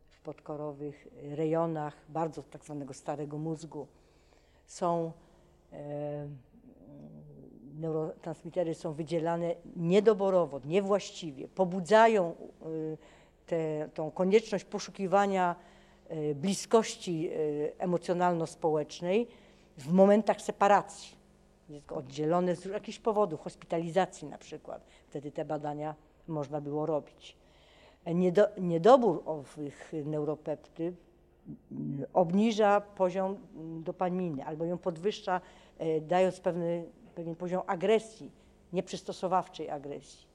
w podkorowych rejonach bardzo tak zwanego starego mózgu są e, neurotransmitery są wydzielane niedoborowo, niewłaściwie, pobudzają y, te, tą konieczność poszukiwania y, bliskości emocjonalno-społecznej w momentach separacji. Dziecko oddzielone z jakichś powodów, hospitalizacji na przykład. Wtedy te badania można było robić. Niedo, niedobór owych neuropeptyd obniża poziom dopaminy albo ją podwyższa, dając pewny pewien poziom agresji, nieprzystosowawczej agresji.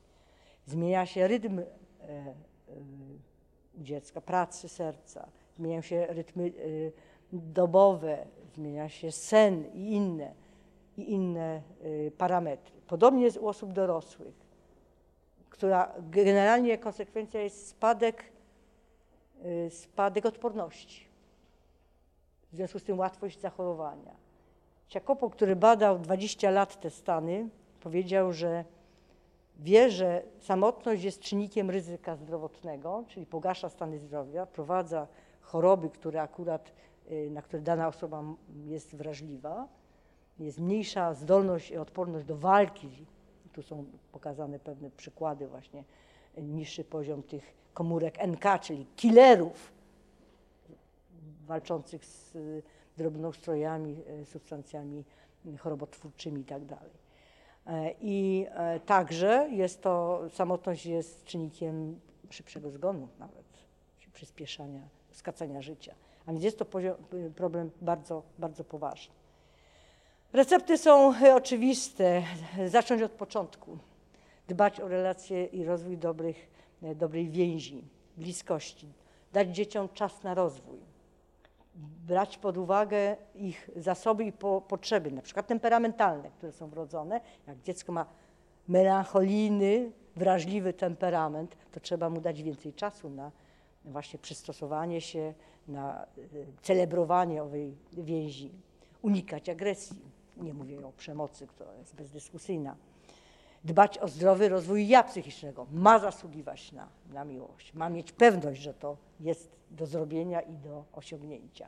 Zmienia się rytm e, e, u dziecka, pracy serca, zmieniają się rytmy e, dobowe, zmienia się sen i inne, i inne parametry. Podobnie jest u osób dorosłych, która generalnie konsekwencja jest spadek, spadek odporności. W związku z tym łatwość zachorowania. Siakopo, który badał 20 lat te stany, powiedział, że wie, że samotność jest czynnikiem ryzyka zdrowotnego, czyli pogarsza stany zdrowia, prowadza choroby, które akurat, y, na które dana osoba jest wrażliwa, jest mniejsza zdolność i odporność do walki. Tu są pokazane pewne przykłady właśnie, niższy poziom tych komórek NK, czyli killerów walczących z drobnoustrojami, e, substancjami chorobotwórczymi itd. Tak e, I e, także jest to, samotność jest czynnikiem szybszego zgonu nawet, przyspieszania, skacania życia. A więc jest to poziom, problem bardzo, bardzo poważny. Recepty są oczywiste. Zacząć od początku. Dbać o relacje i rozwój dobrych, dobrej więzi, bliskości. Dać dzieciom czas na rozwój brać pod uwagę ich zasoby i po, potrzeby, na przykład temperamentalne, które są wrodzone. Jak dziecko ma melancholijny, wrażliwy temperament, to trzeba mu dać więcej czasu na właśnie przystosowanie się, na y, celebrowanie owej więzi, unikać agresji. Nie mówię o przemocy, która jest bezdyskusyjna dbać o zdrowy rozwój ja psychicznego, ma zasługiwać na, na miłość, ma mieć pewność, że to jest do zrobienia i do osiągnięcia.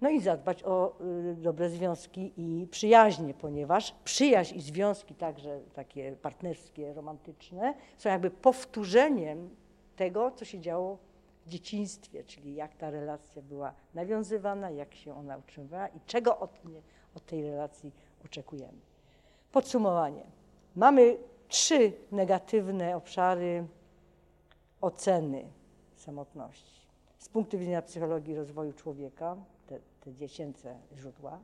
No i zadbać o y, dobre związki i przyjaźnie, ponieważ przyjaźń i związki także takie partnerskie, romantyczne są jakby powtórzeniem tego, co się działo w dzieciństwie, czyli jak ta relacja była nawiązywana, jak się ona utrzymywała i czego od, od tej relacji oczekujemy. Podsumowanie. Mamy trzy negatywne obszary oceny samotności. Z punktu widzenia psychologii rozwoju człowieka, te, te dziecięce źródła,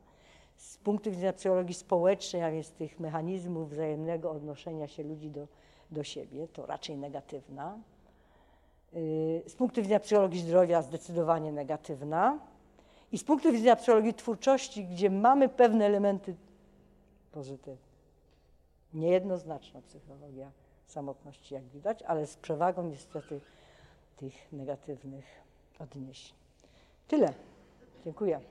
z punktu widzenia psychologii społecznej, a więc tych mechanizmów wzajemnego odnoszenia się ludzi do, do siebie, to raczej negatywna. Y, z punktu widzenia psychologii zdrowia zdecydowanie negatywna. I z punktu widzenia psychologii twórczości, gdzie mamy pewne elementy pozytywne niejednoznaczna psychologia samotności, jak widać, ale z przewagą niestety tych negatywnych odniesień. Tyle. Dziękuję.